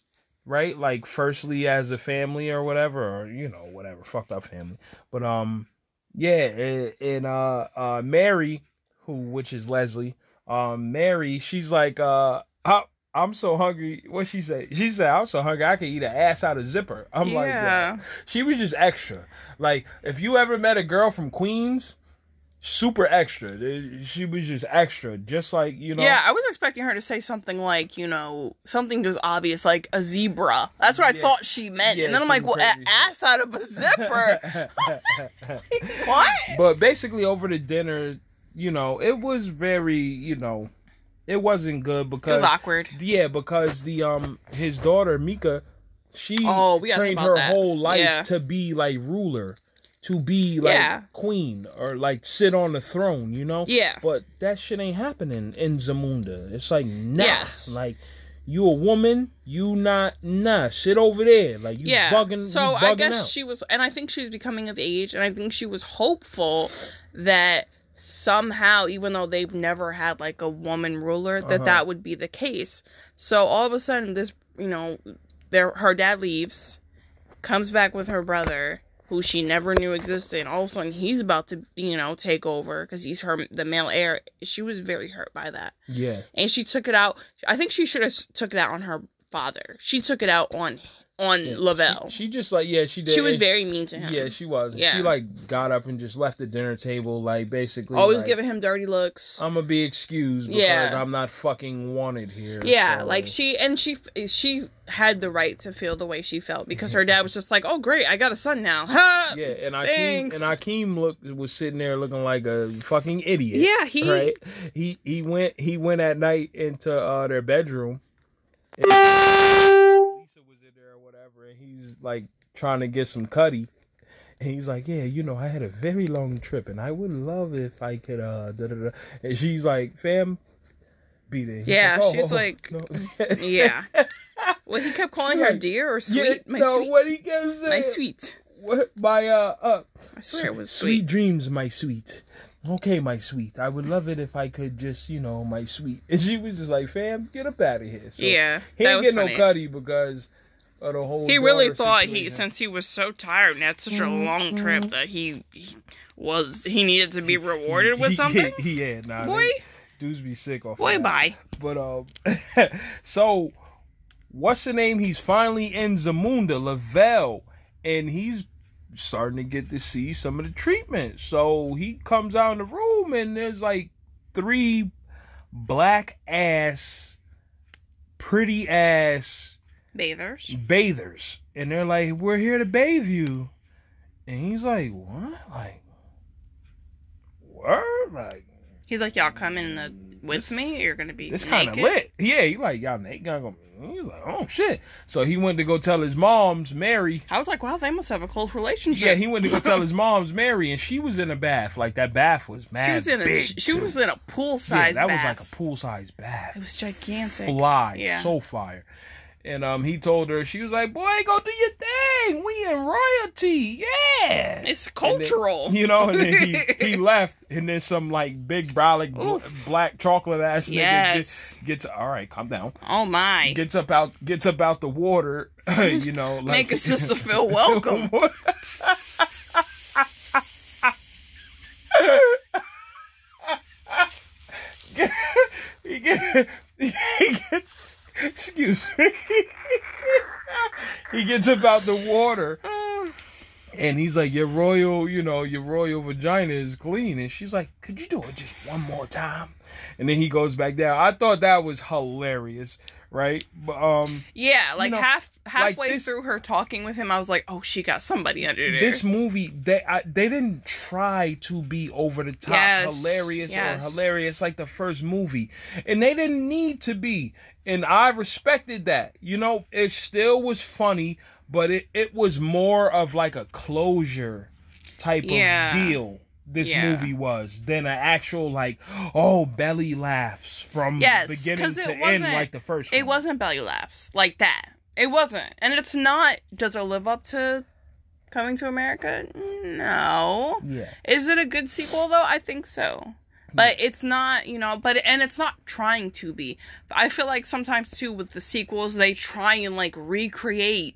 right? Like firstly as a family or whatever, or you know, whatever, fucked up family. But um yeah, and, and uh uh Mary, who which is Leslie, um Mary, she's like uh I I'm so hungry. What she say? She said, I'm so hungry I could eat an ass out of zipper. I'm like, Yeah. yeah. She was just extra. Like, if you ever met a girl from Queens, super extra. She was just extra. Just like, you know. Yeah, I was expecting her to say something like, you know, something just obvious, like a zebra. That's what I Yeah. thought she meant. Yeah, and then I'm like, well, crazy a- shit. ass out of a zipper. [laughs] [laughs] what? But basically, over the dinner, you know, it was very, you know, it wasn't good because It was awkward. Yeah, because the um his daughter Meeka, she Oh, trained her that. whole life Yeah. to be like ruler, to be like Yeah. queen or like sit on the throne, you know? Yeah. But that shit ain't happening in Zamunda. It's like nah, Yes. like you a woman, you not nah, sit over there, like you yeah. bugging, so you I guess out. she was, and I think she was becoming of age, and I think she was hopeful that somehow, even though they've never had like a woman ruler, that Uh-huh. that would be the case. So all of a sudden, this, you know, their her dad leaves, comes back with her brother. Who she never knew existed, and all of a sudden he's about to, you know, take over because he's her the male heir. She was very hurt by that yeah, and she took it out. I think she should have took it out on her father. She took it out on on yeah. Lavelle. She, she just like yeah, she did. She, was and very mean to him. Yeah, she was. Yeah. She like got up and just left the dinner table, like basically always like, giving him dirty looks. I'm gonna be excused because Yeah. I'm not fucking wanted here. yeah, so- like she and she she had the right to feel the way she felt because her dad was just like, "Oh, great, I got a son now." Ha! [laughs] Yeah, and Akeem Thanks. and Akeem looked was sitting there looking like a fucking idiot. Yeah, he right. He he went he went at night into uh their bedroom. And [laughs] and he's like trying to get some cutty. And he's like, yeah, you know, I had a very long trip, and I would love if I could. uh da, da, da. And she's like, fam, beat it. He's Yeah, "Oh, she's oh, like- [laughs] no." Yeah. Well, he kept [laughs] calling her like, dear or sweet. yeah, my no, sweet, what he kept saying. my sweet. What my uh uh I swear it was sweet sweet. dreams, my sweet. Okay, my sweet. I would love it if I could just, you know, my sweet. [laughs] And she was just like, "Fam, get up out of here." So yeah, he ain't get no cutty because of the whole. he really daughter thought he since he was so tired and had such a long trip that he, he was he needed to be rewarded with [laughs] something. He, yeah, nah, Boy, dudes be sick off. boy, of that. bye. But um, [laughs] so what's the name? He's finally in Zamunda, Lavelle, and he's starting to get to see some of the treatment. So he comes out in the room, and there's like three black ass, pretty ass Bathers. bathers, and they're like, "We're here to bathe you," and he's like, "What? Like, what? Like." He's like, y'all come in the with me. You're gonna be It's kind of lit. Yeah, he like y'all naked. Go, he's like, oh shit. So he went to go tell his mom's Mary. I was like, wow, they must have a close relationship. Yeah, he went to go tell his [laughs] mom's Mary, and she was in a bath. Like that bath was mad. she was in a she too. was in a pool size. yeah, that bath. was like a pool size bath. It was gigantic. Fly, Yeah. so fire. And um, he told her she was like, "Boy, go do your thing. We in royalty, yeah." It's And then- cultural. [laughs] you know, and then he, he [laughs] left, and then some like big brolic bl- black chocolate ass nigga Yes. gets, gets all right, calm down. oh my. gets up out gets up out the water, [laughs] you know, like Make a sister feel welcome. he gets excuse me. he gets up out the water and he's like, Your royal, you know, your royal vagina is clean. And she's like, Could you do it just one more time? And then he goes back down. I thought that was hilarious, right? But um yeah, like know, half halfway this- through her talking with him, I was like, oh, she got somebody under there. this movie they I, they didn't try to be over the top Yes, hilarious yes. or hilarious like the first movie and they didn't need to be and i respected that you know it still was funny but it, it was more of like a closure type Yeah. of deal this Yeah. movie was than an actual like oh belly laughs from Yes, beginning to end like the first it one. wasn't belly laughs like that. It wasn't, and it's not. Does it live up to Coming to America? No. yeah Is it a good sequel though? I think so. But it's not, you know, but and it's not trying to be. I feel like sometimes too with the sequels they try and like recreate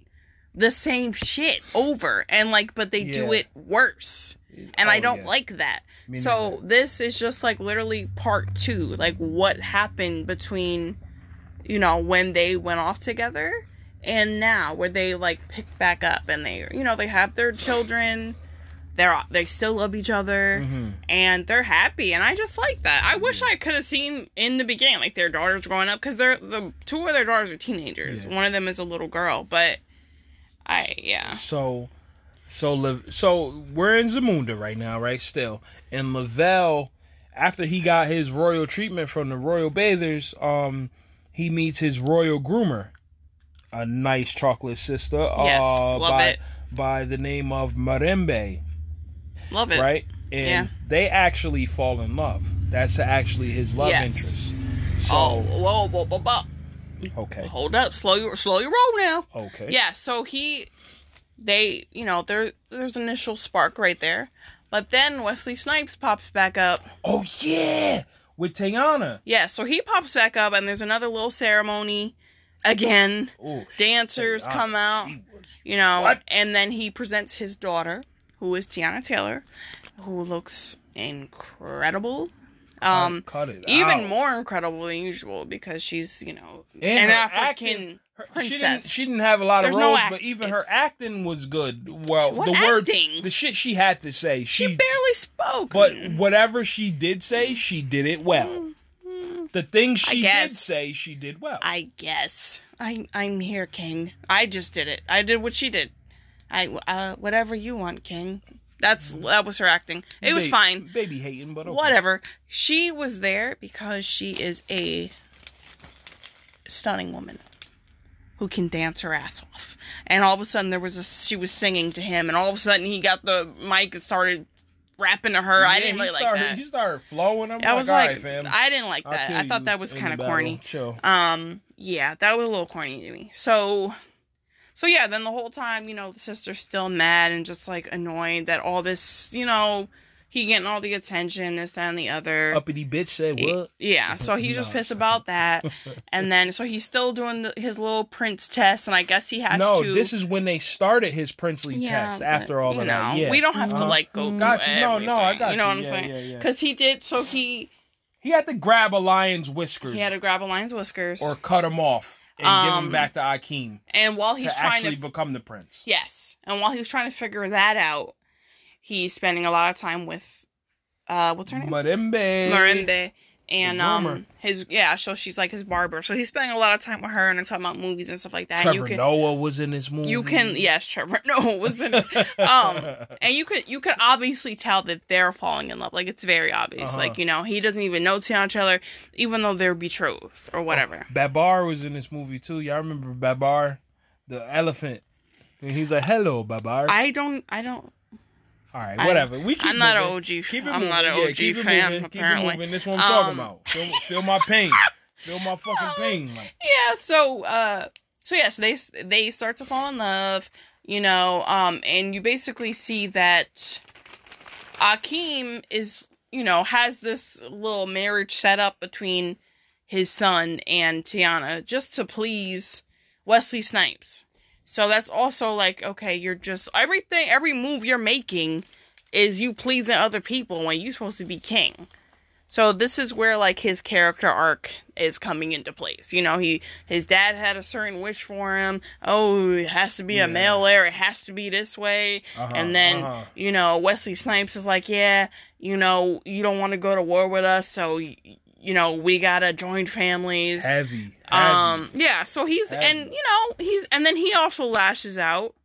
the same shit over and like but they do it worse. And I Oh, don't yeah. like that. Me so neither. this is just like literally part 2, like what happened between you know, when they went off together and now where they like pick back up and they you know, they have their children. They're they still love each other Mm-hmm. and they're happy and I just like that. I wish I could have seen in the beginning like their daughters growing up cuz they're the two of their daughters are teenagers. Yeah. One of them is a little girl, but I yeah. So, so Lev- so we're in Zamunda right now, right? Still, and Lavelle, after he got his royal treatment from the royal bathers, um, he meets his royal groomer, a nice chocolate sister, Yes, uh, love by it. by the name of Marembe, Love it. right? And Yeah. they actually fall in love. That's actually his love Yes. interest. So Oh, whoa, whoa, whoa, whoa. okay, Hold up, slow your slow your roll now. okay, Yeah, so he they, you know, there there's initial spark right there. But then Wesley Snipes pops back up. Oh yeah, with Teyana. Yeah, so he pops back up and there's another little ceremony again. Oh, Dancers Teyana, come out, was- you know, What? and then he presents his daughter, who is Teyana Taylor, who looks incredible. Um cut it even out. more incredible than usual because she's, you know, And an African acting- her- She didn't, princess. she didn't have a lot There's of no roles, act- but even her acting was good. Well, the word, acting? the shit she had to say, she she, barely spoke. but whatever she did say, she did it well. The things she did say, she did well. I guess I I'm here, King. I just did it. I did what she did. I uh, whatever you want, King. That's that was her acting. It was fine. Baby hating, but okay. Whatever. She was there because she is a stunning woman who can dance her ass off. And all of a sudden there was a she was singing to him and all of a sudden he got the mic and started rapping to her. I didn't really like that. He started flowing. I'm I was like, like, "All right, fam. I didn't like that. I thought that was kind of corny. Chill. Um, yeah, that was a little corny to me. So, so yeah, then the whole time, you know, the sister's still mad and just like annoyed that all this, you know, he getting all the attention, this, that, and the other. Uppity bitch said what? Yeah, so he's [laughs] just pissed sorry. about that, [laughs] and then so he's still doing the, his little prince test, and I guess he has No, to. this is when they started his princely Yeah, test. but, After all you of know, that, yeah. we don't have to Uh-huh. like go. Got through you. No, no, I got You You know you. what I'm Yeah, saying? yeah, yeah. Because he did. So he He had to grab a lion's whiskers. he had to grab a lion's whiskers, or cut him off and give Um, him back to Akeem and while to he's trying actually to become the prince. Yes. And while he was trying to figure that out, he's spending a lot of time with uh what's her name? Marimbe. Marimbe. And um his yeah, so she's like his barber. So he's spending a lot of time with her and talking about movies and stuff like that. and Trevor you can Noah was in this movie. you can yes, Trevor [laughs] Noah was in it. um [laughs] and you could you could obviously tell that they're falling in love. Like it's very obvious. Uh-huh. Like, you know, he doesn't even know Teyana Taylor, even though they're betrothed or whatever. Babar was in this movie too. Y'all remember Babar, the elephant? And he's like, "Hello, Babar." I don't I don't All right, I- whatever. We keep I'm not an. OG Keep it I'm moving. not an Yeah, OG it fan, moving. Keep it moving. This what I'm talking Um, about. Feel, feel my pain. Feel my fucking [laughs] pain. Like, yeah so uh so yes they they start to fall in love you know um and you basically see that akeem is you know has this little marriage set up between his son and teyana just to please wesley snipes so that's also like okay you're just everything every move you're making is you pleasing other people when you're supposed to be king so this is where like his character arc is coming into place. You know, he his dad had a certain wish for him. Oh, it has to be Yeah. a male heir. It has to be this way. Uh-huh, and then uh-huh. you know Wesley Snipes is like, yeah, you know, you don't want to go to war with us, so y- you know we gotta join families. heavy. heavy. Um, yeah. So he's Heavy. and you know he's and then he also lashes out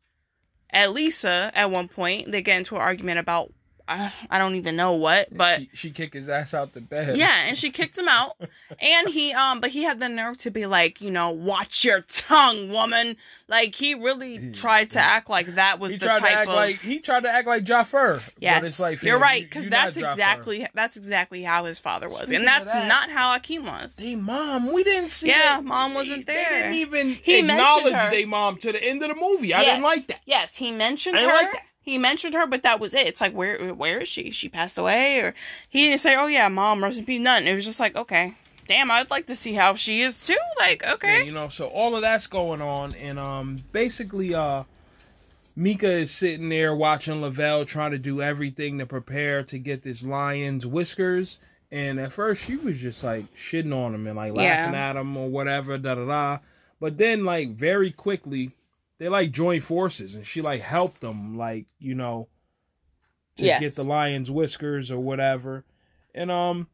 at Lisa at one point. They get into an argument about I don't even know what, but she, she kicked his ass out the bed. yeah, and she kicked him out. And he um but he had the nerve to be like, you know, watch your tongue, woman. Like he really tried to act like that was He the tried to type act of like he tried to act like Joffer. Yes, but it's like you're right because you that's exactly that's exactly how his father was, Speaking and that's that- not how Akeem was. Hey mom, we didn't see. Yeah, mom wasn't They there. didn't even He acknowledge their mom to the end of the movie. I yes. didn't like that. Yes, he mentioned I her. like that. He mentioned her, but that was it. It's like where where is she? She passed away, or he didn't say, "Oh yeah, mom, rest in peace." Nothing. It was just like, okay, damn, I'd like to see how she is too. Like, Yeah, okay, you know, so all of that's going on, and um, basically, uh, Meeka is sitting there watching Lavelle trying to do everything to prepare to get this lion's whiskers, And at first, she was just like shitting on him and like Yeah. laughing at him or whatever, da da da. But then, like very quickly, they like joined forces, and she like helped them, like you know, to Yes. get the lion's whiskers or whatever. And um,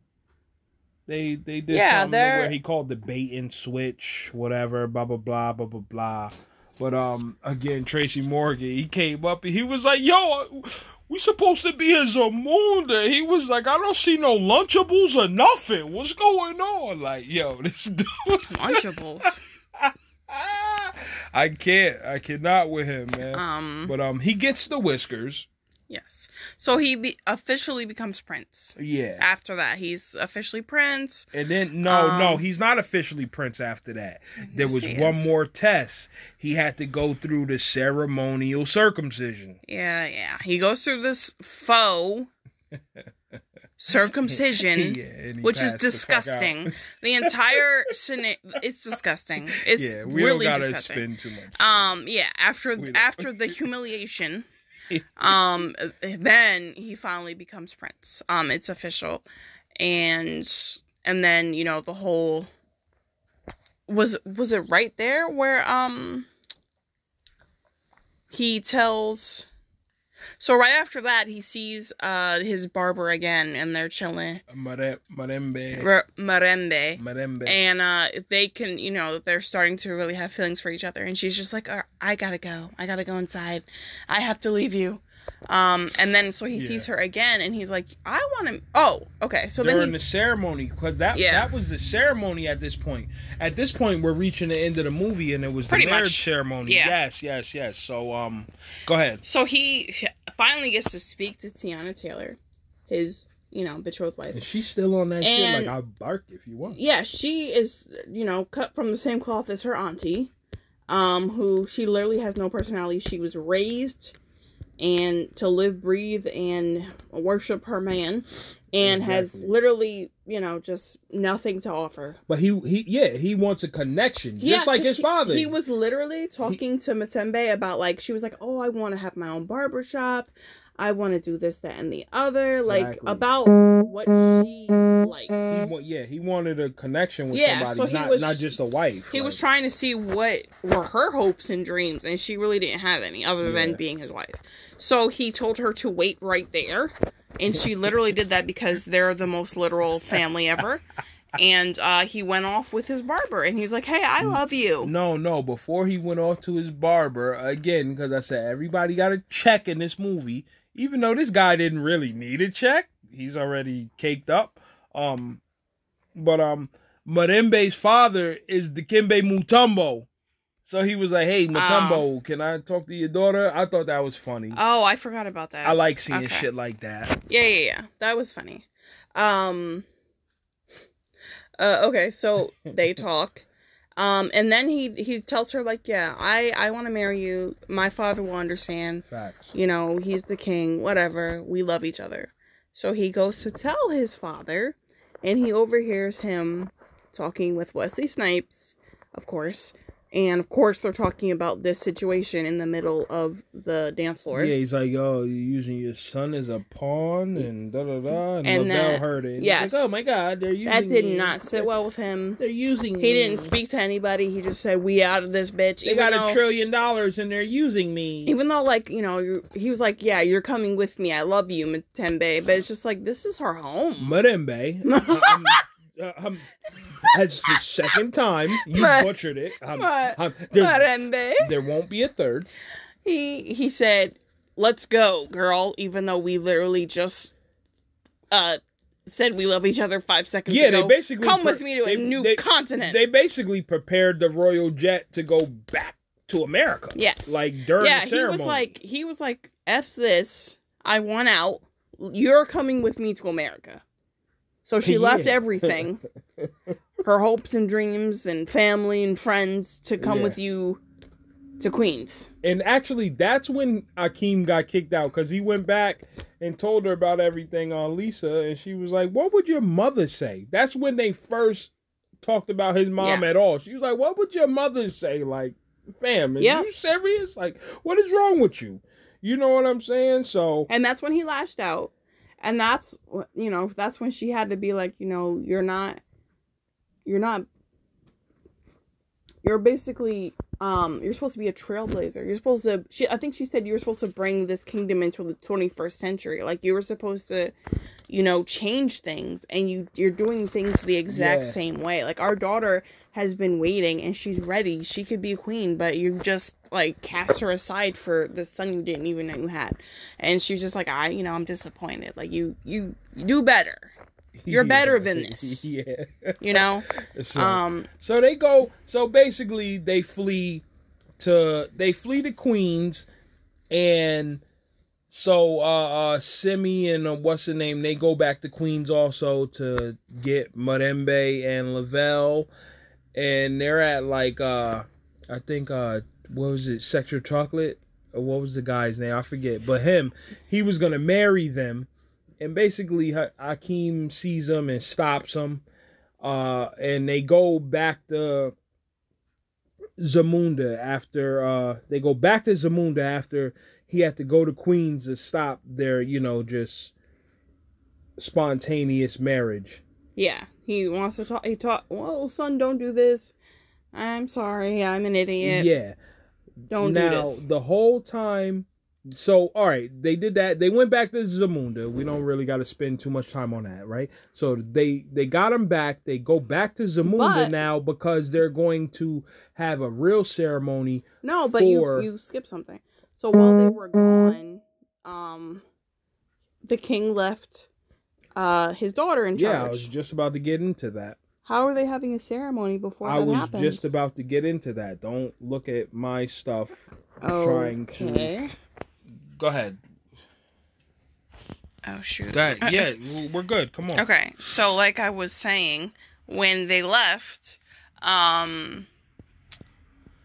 they they did Yeah, something they're- where he called the bait and switch, whatever, blah blah blah blah blah blah. But um, again, Tracy Morgan, he came up and he was like, "Yo, we supposed to be in Zamunda." He was like, "I don't see no Lunchables or nothing. What's going on?" Like, yo, this dude. Lunchables. I can't. I cannot with him, man. um. But um, he gets the whiskers. Yes. So he be- officially becomes prince. Yeah. After that, he's officially prince. And then no, no, Um, he's not officially prince after that. There was one is. more test. He had to go through the ceremonial circumcision. Yeah, yeah. He goes through this faux [laughs] circumcision, [laughs] Yeah, which is passed the disgusting. The entire scenario, it's disgusting. It's yeah, we really gotta disgusting. spend too much. Um, yeah. After after the humiliation, [laughs] um, then he finally becomes prince. Um, it's official, and and then you know the whole was was it right there where um he tells. So right after that, he sees uh his barber again, and they're chilling. Mare- Marembe. R- Marembe Marembe. and uh they can you know they're starting to really have feelings for each other and she's just like "Uh, i gotta go i gotta go inside i have to leave you um and then so he Yeah. sees her again and he's like i want to oh okay so During then the ceremony, because that Yeah. that was the ceremony at this point. At this point, we're reaching the end of the movie, and it was Pretty the marriage much. ceremony. Yeah. Yes, yes, yes. So, um, go ahead. so he finally gets to speak to teyana taylor his you know betrothed wife Is she still on that And- shit? Like, I'll bark if you want. yeah she is you know cut from the same cloth as her auntie um who she literally has no personality she was raised and to live breathe and worship her man and has literally you know just nothing to offer But he, he, yeah, he wants a connection, just like his he, father. he was literally talking to matembe about like she was like oh i want to have my own barber shop i want to do this that and the other like Exactly. about what she He likes wa- yeah, he wanted a connection with Yeah, somebody, so he not was- not just a wife. He was trying to see what were her hopes and dreams, and she really didn't have any other than being his wife. So he told her to wait right there, and she literally did that because they're the most literal family ever. And uh, he went off with his barber, and he's like, "Hey, I love you." No, no. Before he went off to his barber again, because I said everybody got a check in this movie, even though this guy didn't really need a check. He's already caked up. Um, but um, Marembe's father is Dikembe Mutombo, so he was like, "Hey, Mutombo, can I talk to your daughter?" I thought that was funny. Oh, I forgot about that. I like seeing okay. shit like that. Yeah, yeah, yeah. That was funny. Um uh, okay, so [laughs] they talk. Um and then he he tells her like, "Yeah, I I want to marry you. My father will understand. Facts. You know, he's the king, whatever. We love each other." So he goes to tell his father and he overhears him talking with Wesley Snipes, of course. And of course, they're talking about this situation in the middle of the dance floor. Yeah, he's like, "Oh, you're using your son as a pawn," and da da da. And, And that- heard it. Yes. like, oh my God, they're using That did me. not sit well with him. [laughs] They're using. Me. He me. didn't speak to anybody. He just said, "We out of this bitch." They got though, a trillion dollars and they're using me. even though, like you know, he was like, "Yeah, you're coming with me. I love you, Matembe." But it's just like this is her home. Uh, [laughs] I'm, that's the second time you butchered it. I'm- Ma- I'm- there, Matembe. there won't be a third. He he said, "Let's go, girl." Even though we literally just uh said we love each other five seconds Yeah, ago. they basically come pre- with me to they- a new they- continent. They basically prepared the royal jet to go back to America. yes. Like during yeah, the he was like, he was like, "F this. I want out. You're coming with me to America." So she [laughs] left everything, [laughs] her hopes and dreams and family and friends to come Yeah. with you to Queens. And actually, that's when Akeem got kicked out because he went back and told her about everything on Lisa, and she was like, "What would your mother say?" That's when they first talked about his mom Yeah. at all. She was like, "What would your mother say?" Like, fam, is Yeah. you serious? Like, what is wrong with you? You know what I'm saying? So And that's when he lashed out. and that's you know that's when she had to be like you know you're not you're not you're basically um you're supposed to be a trailblazer. You're supposed to she i think she said you were supposed to bring this kingdom into the 21st century. Like you were supposed to you know change things and you you're doing things the exact Yeah. same way. Like our daughter has been waiting and she's ready. She could be a queen but you just like cast her aside for the son you didn't even know you had. And she's just like i you know i'm disappointed. Like you you, you do better [laughs] You're better than this. [laughs] Yeah. you know [laughs] So, um so they go. So basically, they flee to they flee to Queens, and so uh, uh Semmi and uh, what's the name? They go back to Queens also to get Marembe and Lavelle, and they're at like uh I think uh what was it? Sexual Chocolate. Or what was the guy's name? I forget. But him, he was gonna marry them, and basically Ha- Hakeem sees them and stops them uh, and they go back to Zamunda after uh, they go back to Zamunda after he had to go to Queens to stop their, you know, just spontaneous marriage. Yeah, he wants to talk. He talk. Well, son, don't do this. I'm sorry. I'm an idiot. Yeah. Don't now do this. the whole time. So all right, they did that. They went back to Zamunda. We don't really got to spend too much time on that, right? So they they got him back. They go back to Zamunda But- now because they're going to have a real ceremony No, but for- you you skipped something. So while they were gone, um, the king left uh his daughter in charge. Yeah, I was just about to get into that. How are they having a ceremony before I was happened? just about to get into that. Don't look at my stuff trying to. Go ahead. Oh shoot. Go ahead. Yeah, we're good. Come on. Okay, so like I was saying, when they left, um,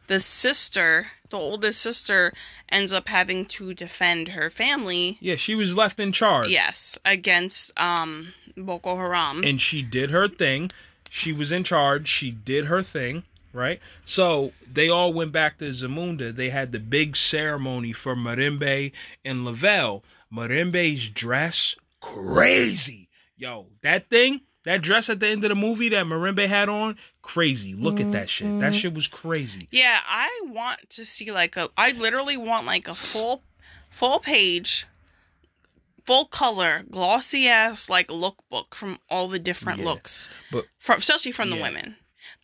the sister, the oldest sister, ends up having to defend her family. Yeah, she was left in charge. Yes, against um Boko Haram. And she did her thing. She was in charge. She did her thing, right? So they all went back to Zamunda. They had the big ceremony for Marimbe and Lavelle. Marimbe's dress, crazy. Yo, that thing, that dress at the end of the movie that Marimbe had on, crazy. Look at that shit. That mm-hmm. shit was crazy. yeah, I want to see like a. I literally want like a full, full page, full color, glossy ass like lookbook from all the different Yeah, looks, but- from especially from the women.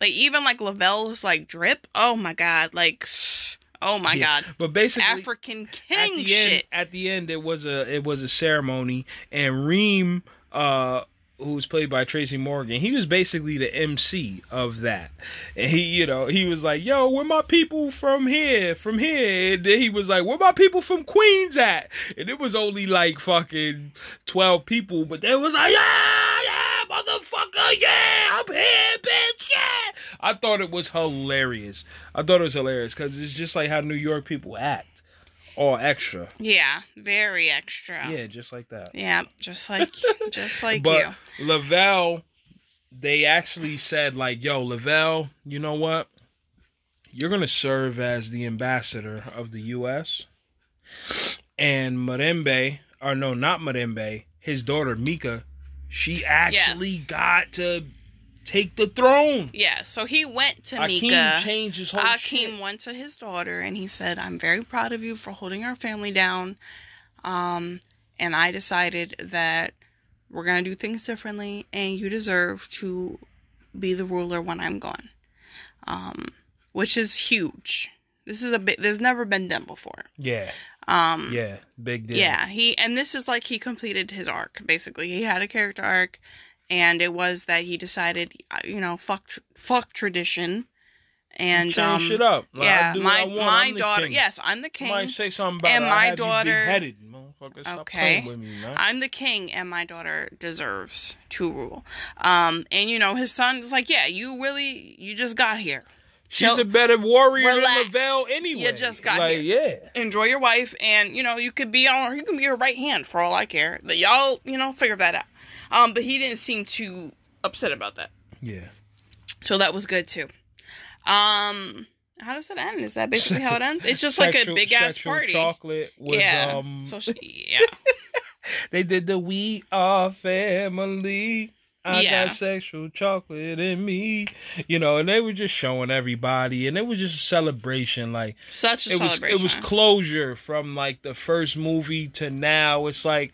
Like even like Lavelle's like drip. Oh my god! Like, oh my Yeah. god! But basically, African king the shit. end, at the end, it was a it was a ceremony, and Reem, uh, who was played by Tracy Morgan, he was basically the MC of that, and he, you know, he was like, "Yo, where my people from here? From here?" And then he was like, "Where my people from Queens at?" And it was only like fucking twelve people, but they was like, "Yeah, yeah, motherfucker, yeah, I'm here, bitch, yeah." I thought it was hilarious. I thought it was hilarious because it's just like how New York people act all extra. Yeah, very extra. Yeah, just like that. Yeah, just like [laughs] just like but you. Lavelle, they actually said like, "Yo, Lavelle, you know what? You're gonna serve as the ambassador of the U.S." And Marembe, or no, not Marembe, his daughter Meeka, she actually Yes. got to take the throne. Yeah, so he went to Akeem Meeka. changed his whole Akeem shit. went to his daughter and he said, "I'm very proud of you for holding our family down." Um, and I decided that we're gonna do things differently, and you deserve to be the ruler when I'm gone. Um, which is huge. This is a bit. There's never been done before. Yeah, Um, yeah, big deal. Yeah, he and this is like he completed his arc. Basically, he had a character arc, and it was that he decided, uh, you know, fuck, fuck tradition, and change um, shit up. Like, yeah, do what I my my I'm daughter. Yes, I'm the king. Somebody say something about And it, my daughter- beheaded, Okay. with me. I'm the king, and my daughter deserves to rule. Um, and you know, his son's like, yeah, you really, you just got here. She's a better warrior Relax. than Lavelle anyway. You just got like, yeah. Enjoy your wife, and you know, you could be on, you can be her right hand for all I care. But y'all, you know, figure that out. Um, but he didn't seem too upset about that. Yeah. So that was good too. Um, how does it end? Is that basically how it ends? It's just like a big ass party. chocolate was yeah. um so she, yeah. [laughs] they did the "We Are Family." I Yeah. got sexual chocolate in me, you know, and they were just showing everybody, and it was just a celebration. Like Such a it was, celebration. it was closure from like the first movie to now. It's like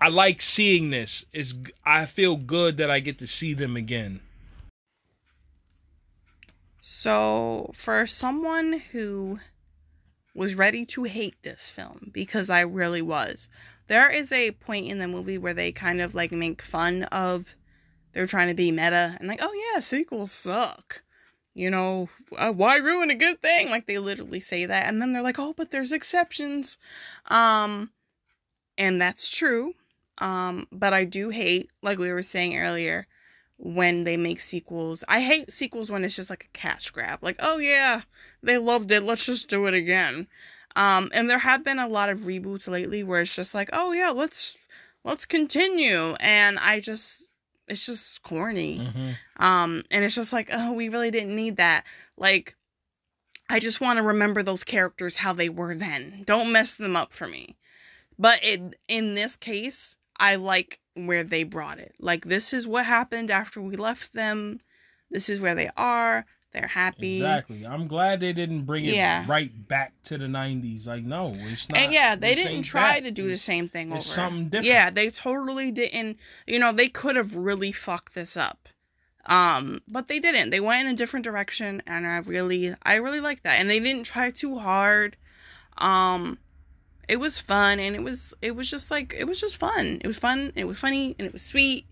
I like seeing this. It's I feel good that I get to see them again. So, for someone who was ready to hate this film, because I really was, there is a point in the movie where they kind of like make fun of they're trying to be meta and like, oh yeah, sequels suck. You know, uh, why ruin a good thing? Like they literally say that, and then they're like, oh, but there's exceptions. Um, and that's true. Um, but I do hate, like we were saying earlier, when they make sequels. I hate sequels when it's just like a cash grab. Like, oh yeah, they loved it, let's just do it again. Um, and there have been a lot of reboots lately where it's just like, oh yeah, let's let's continue. And I just it's just corny. Mm-hmm. Um, and it's just like, oh, we really didn't need that. Like, I just want to remember those characters how they were then. Don't mess them up for me. But it, in this case, I like where they brought it. Like, this is what happened after we left them. This is where they are. They're happy. Exactly. I'm glad they didn't bring it Yeah. right back to the 90s. Like, no, it's not. And yeah, they this didn't try that. to do the same thing over. it's something different. Yeah, they totally didn't. You know, they could have really fucked this up. Um, but they didn't. They went in a different direction and I really I really like that. And they didn't try too hard. Um it was fun and it was it was just like it was just fun. It was fun, it was funny, and it was sweet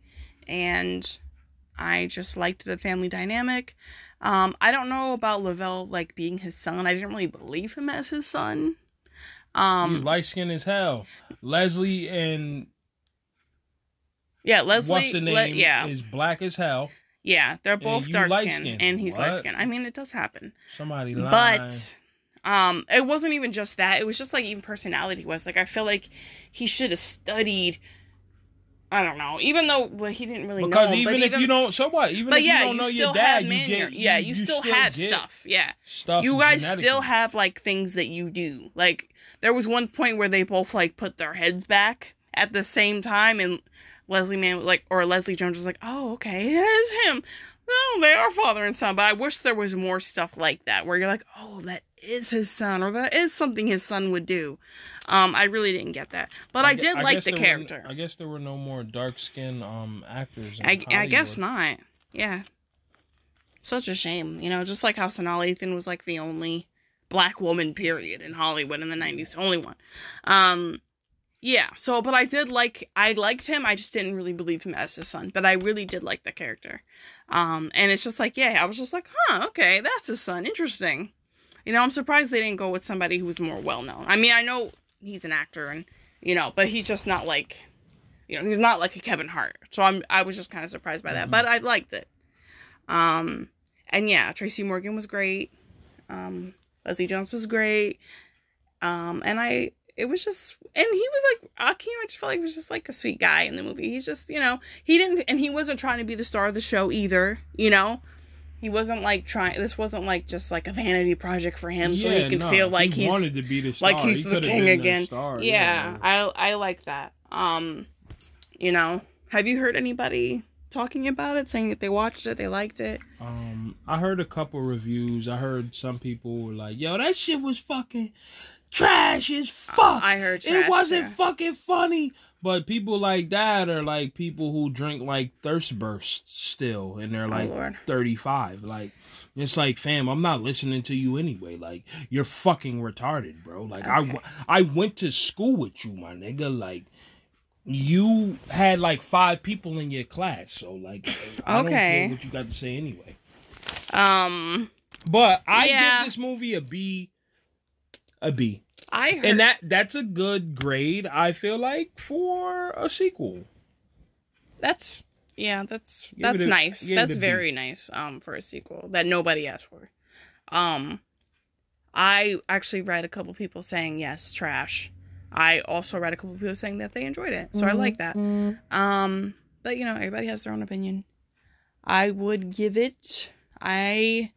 and I just liked the family dynamic. Um, I don't know about Lavelle like being his son. I didn't really believe him as his son. Um, He's light skinned as hell. Leslie and yeah, Leslie. what's the Le- name yeah, is black as hell. yeah, they're both dark skinned, and he's light skinned. I mean, it does happen, Somebody lying. but um, it wasn't even just that. It was just like even personality was like I feel like he should have studied. I don't know, even though well, he didn't really know because know. even if you don't, so what? Even but if yeah, you don't you know still your dad, have you get yeah, you, still, have stuff. Yeah, Stuff you guys still have like things that you do. Like there was one point where they both like put their heads back at the same time, and Leslie Mann was like, or Leslie Jones was like, "Oh, okay, it is him." No, they are father and son, but I wish there was more stuff like that where you're like, "Oh, that is his son," or "That is something his son would do." Um, I really didn't get that, but I, gue- did like the there were- character. I guess there were no more dark skinned um actors. In I, I guess not. Yeah. Such a shame. You know, just like how Sanaa Lathan was like the only black woman period in Hollywood in the 90s, only one. Um yeah, so but I did like I liked him. I just didn't really believe him as his son, but I really did like the character. Um and it's just like, yeah, I was just like, "Huh, okay, that's his son. Interesting." You know, I'm surprised they didn't go with somebody who was more well known. I mean, I know he's an actor and you know, but he's just not like you know, he's not like a Kevin Hart. So I'm I was just kind of surprised by that, Mhm. but I liked it. Um and yeah, Tracy Morgan was great. Um Leslie Jones was great. Um and I it was just and he was like Akeem I just felt like he was just like a sweet guy in the movie. He's just, you know, he didn't and he wasn't trying to be the star of the show either, you know. He wasn't like trying this wasn't like just like a vanity project for him so he Yeah, can no, feel like he he's wanted to be the star. like he's He the king again. star, yeah, I I like that. Um, you know, have you heard anybody talking about it, saying that they watched it, they liked it? Um, I heard a couple reviews. I heard some people were like, "Yo, that shit was fucking trash as fuck. I heard trash, it wasn't too. fucking funny." But people like that are like people who drink like thirst bursts still, and they're like oh thirty five. Like it's like, fam, I'm not listening to you anyway. Like you're fucking retarded, bro. Like Okay. I I went to school with you, my nigga. Like you had like five people in your class, so like I don't Okay. care what you got to say anyway. um, But I Yeah. give this movie a B. A B. I heard And that that's a good grade, I feel like, for a sequel. that's yeah, that's Give that's a- nice. That's very nice. Um, for a sequel that nobody asked for. Um, I actually read a couple people saying yes, trash. I also read a couple people saying that they enjoyed it, so I like that. Um, but you know, everybody has their own opinion. I would give it. I,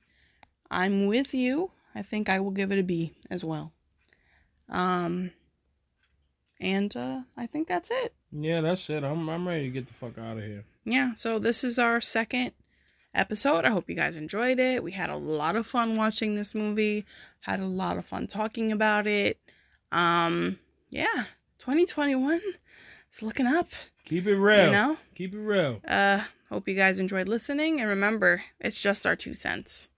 I'm with you. I think I will give it a B as well. Um, And uh, I think that's it. Yeah, that's it. I'm I'm ready to get the fuck out of here. Yeah, so this is our second episode. I hope you guys enjoyed it. We had a lot of fun watching this movie. Had a lot of fun talking about it. Um, yeah, 2021 is looking up. Keep it real. You know? Keep it real. Uh, hope you guys enjoyed listening and remember, it's just our two cents.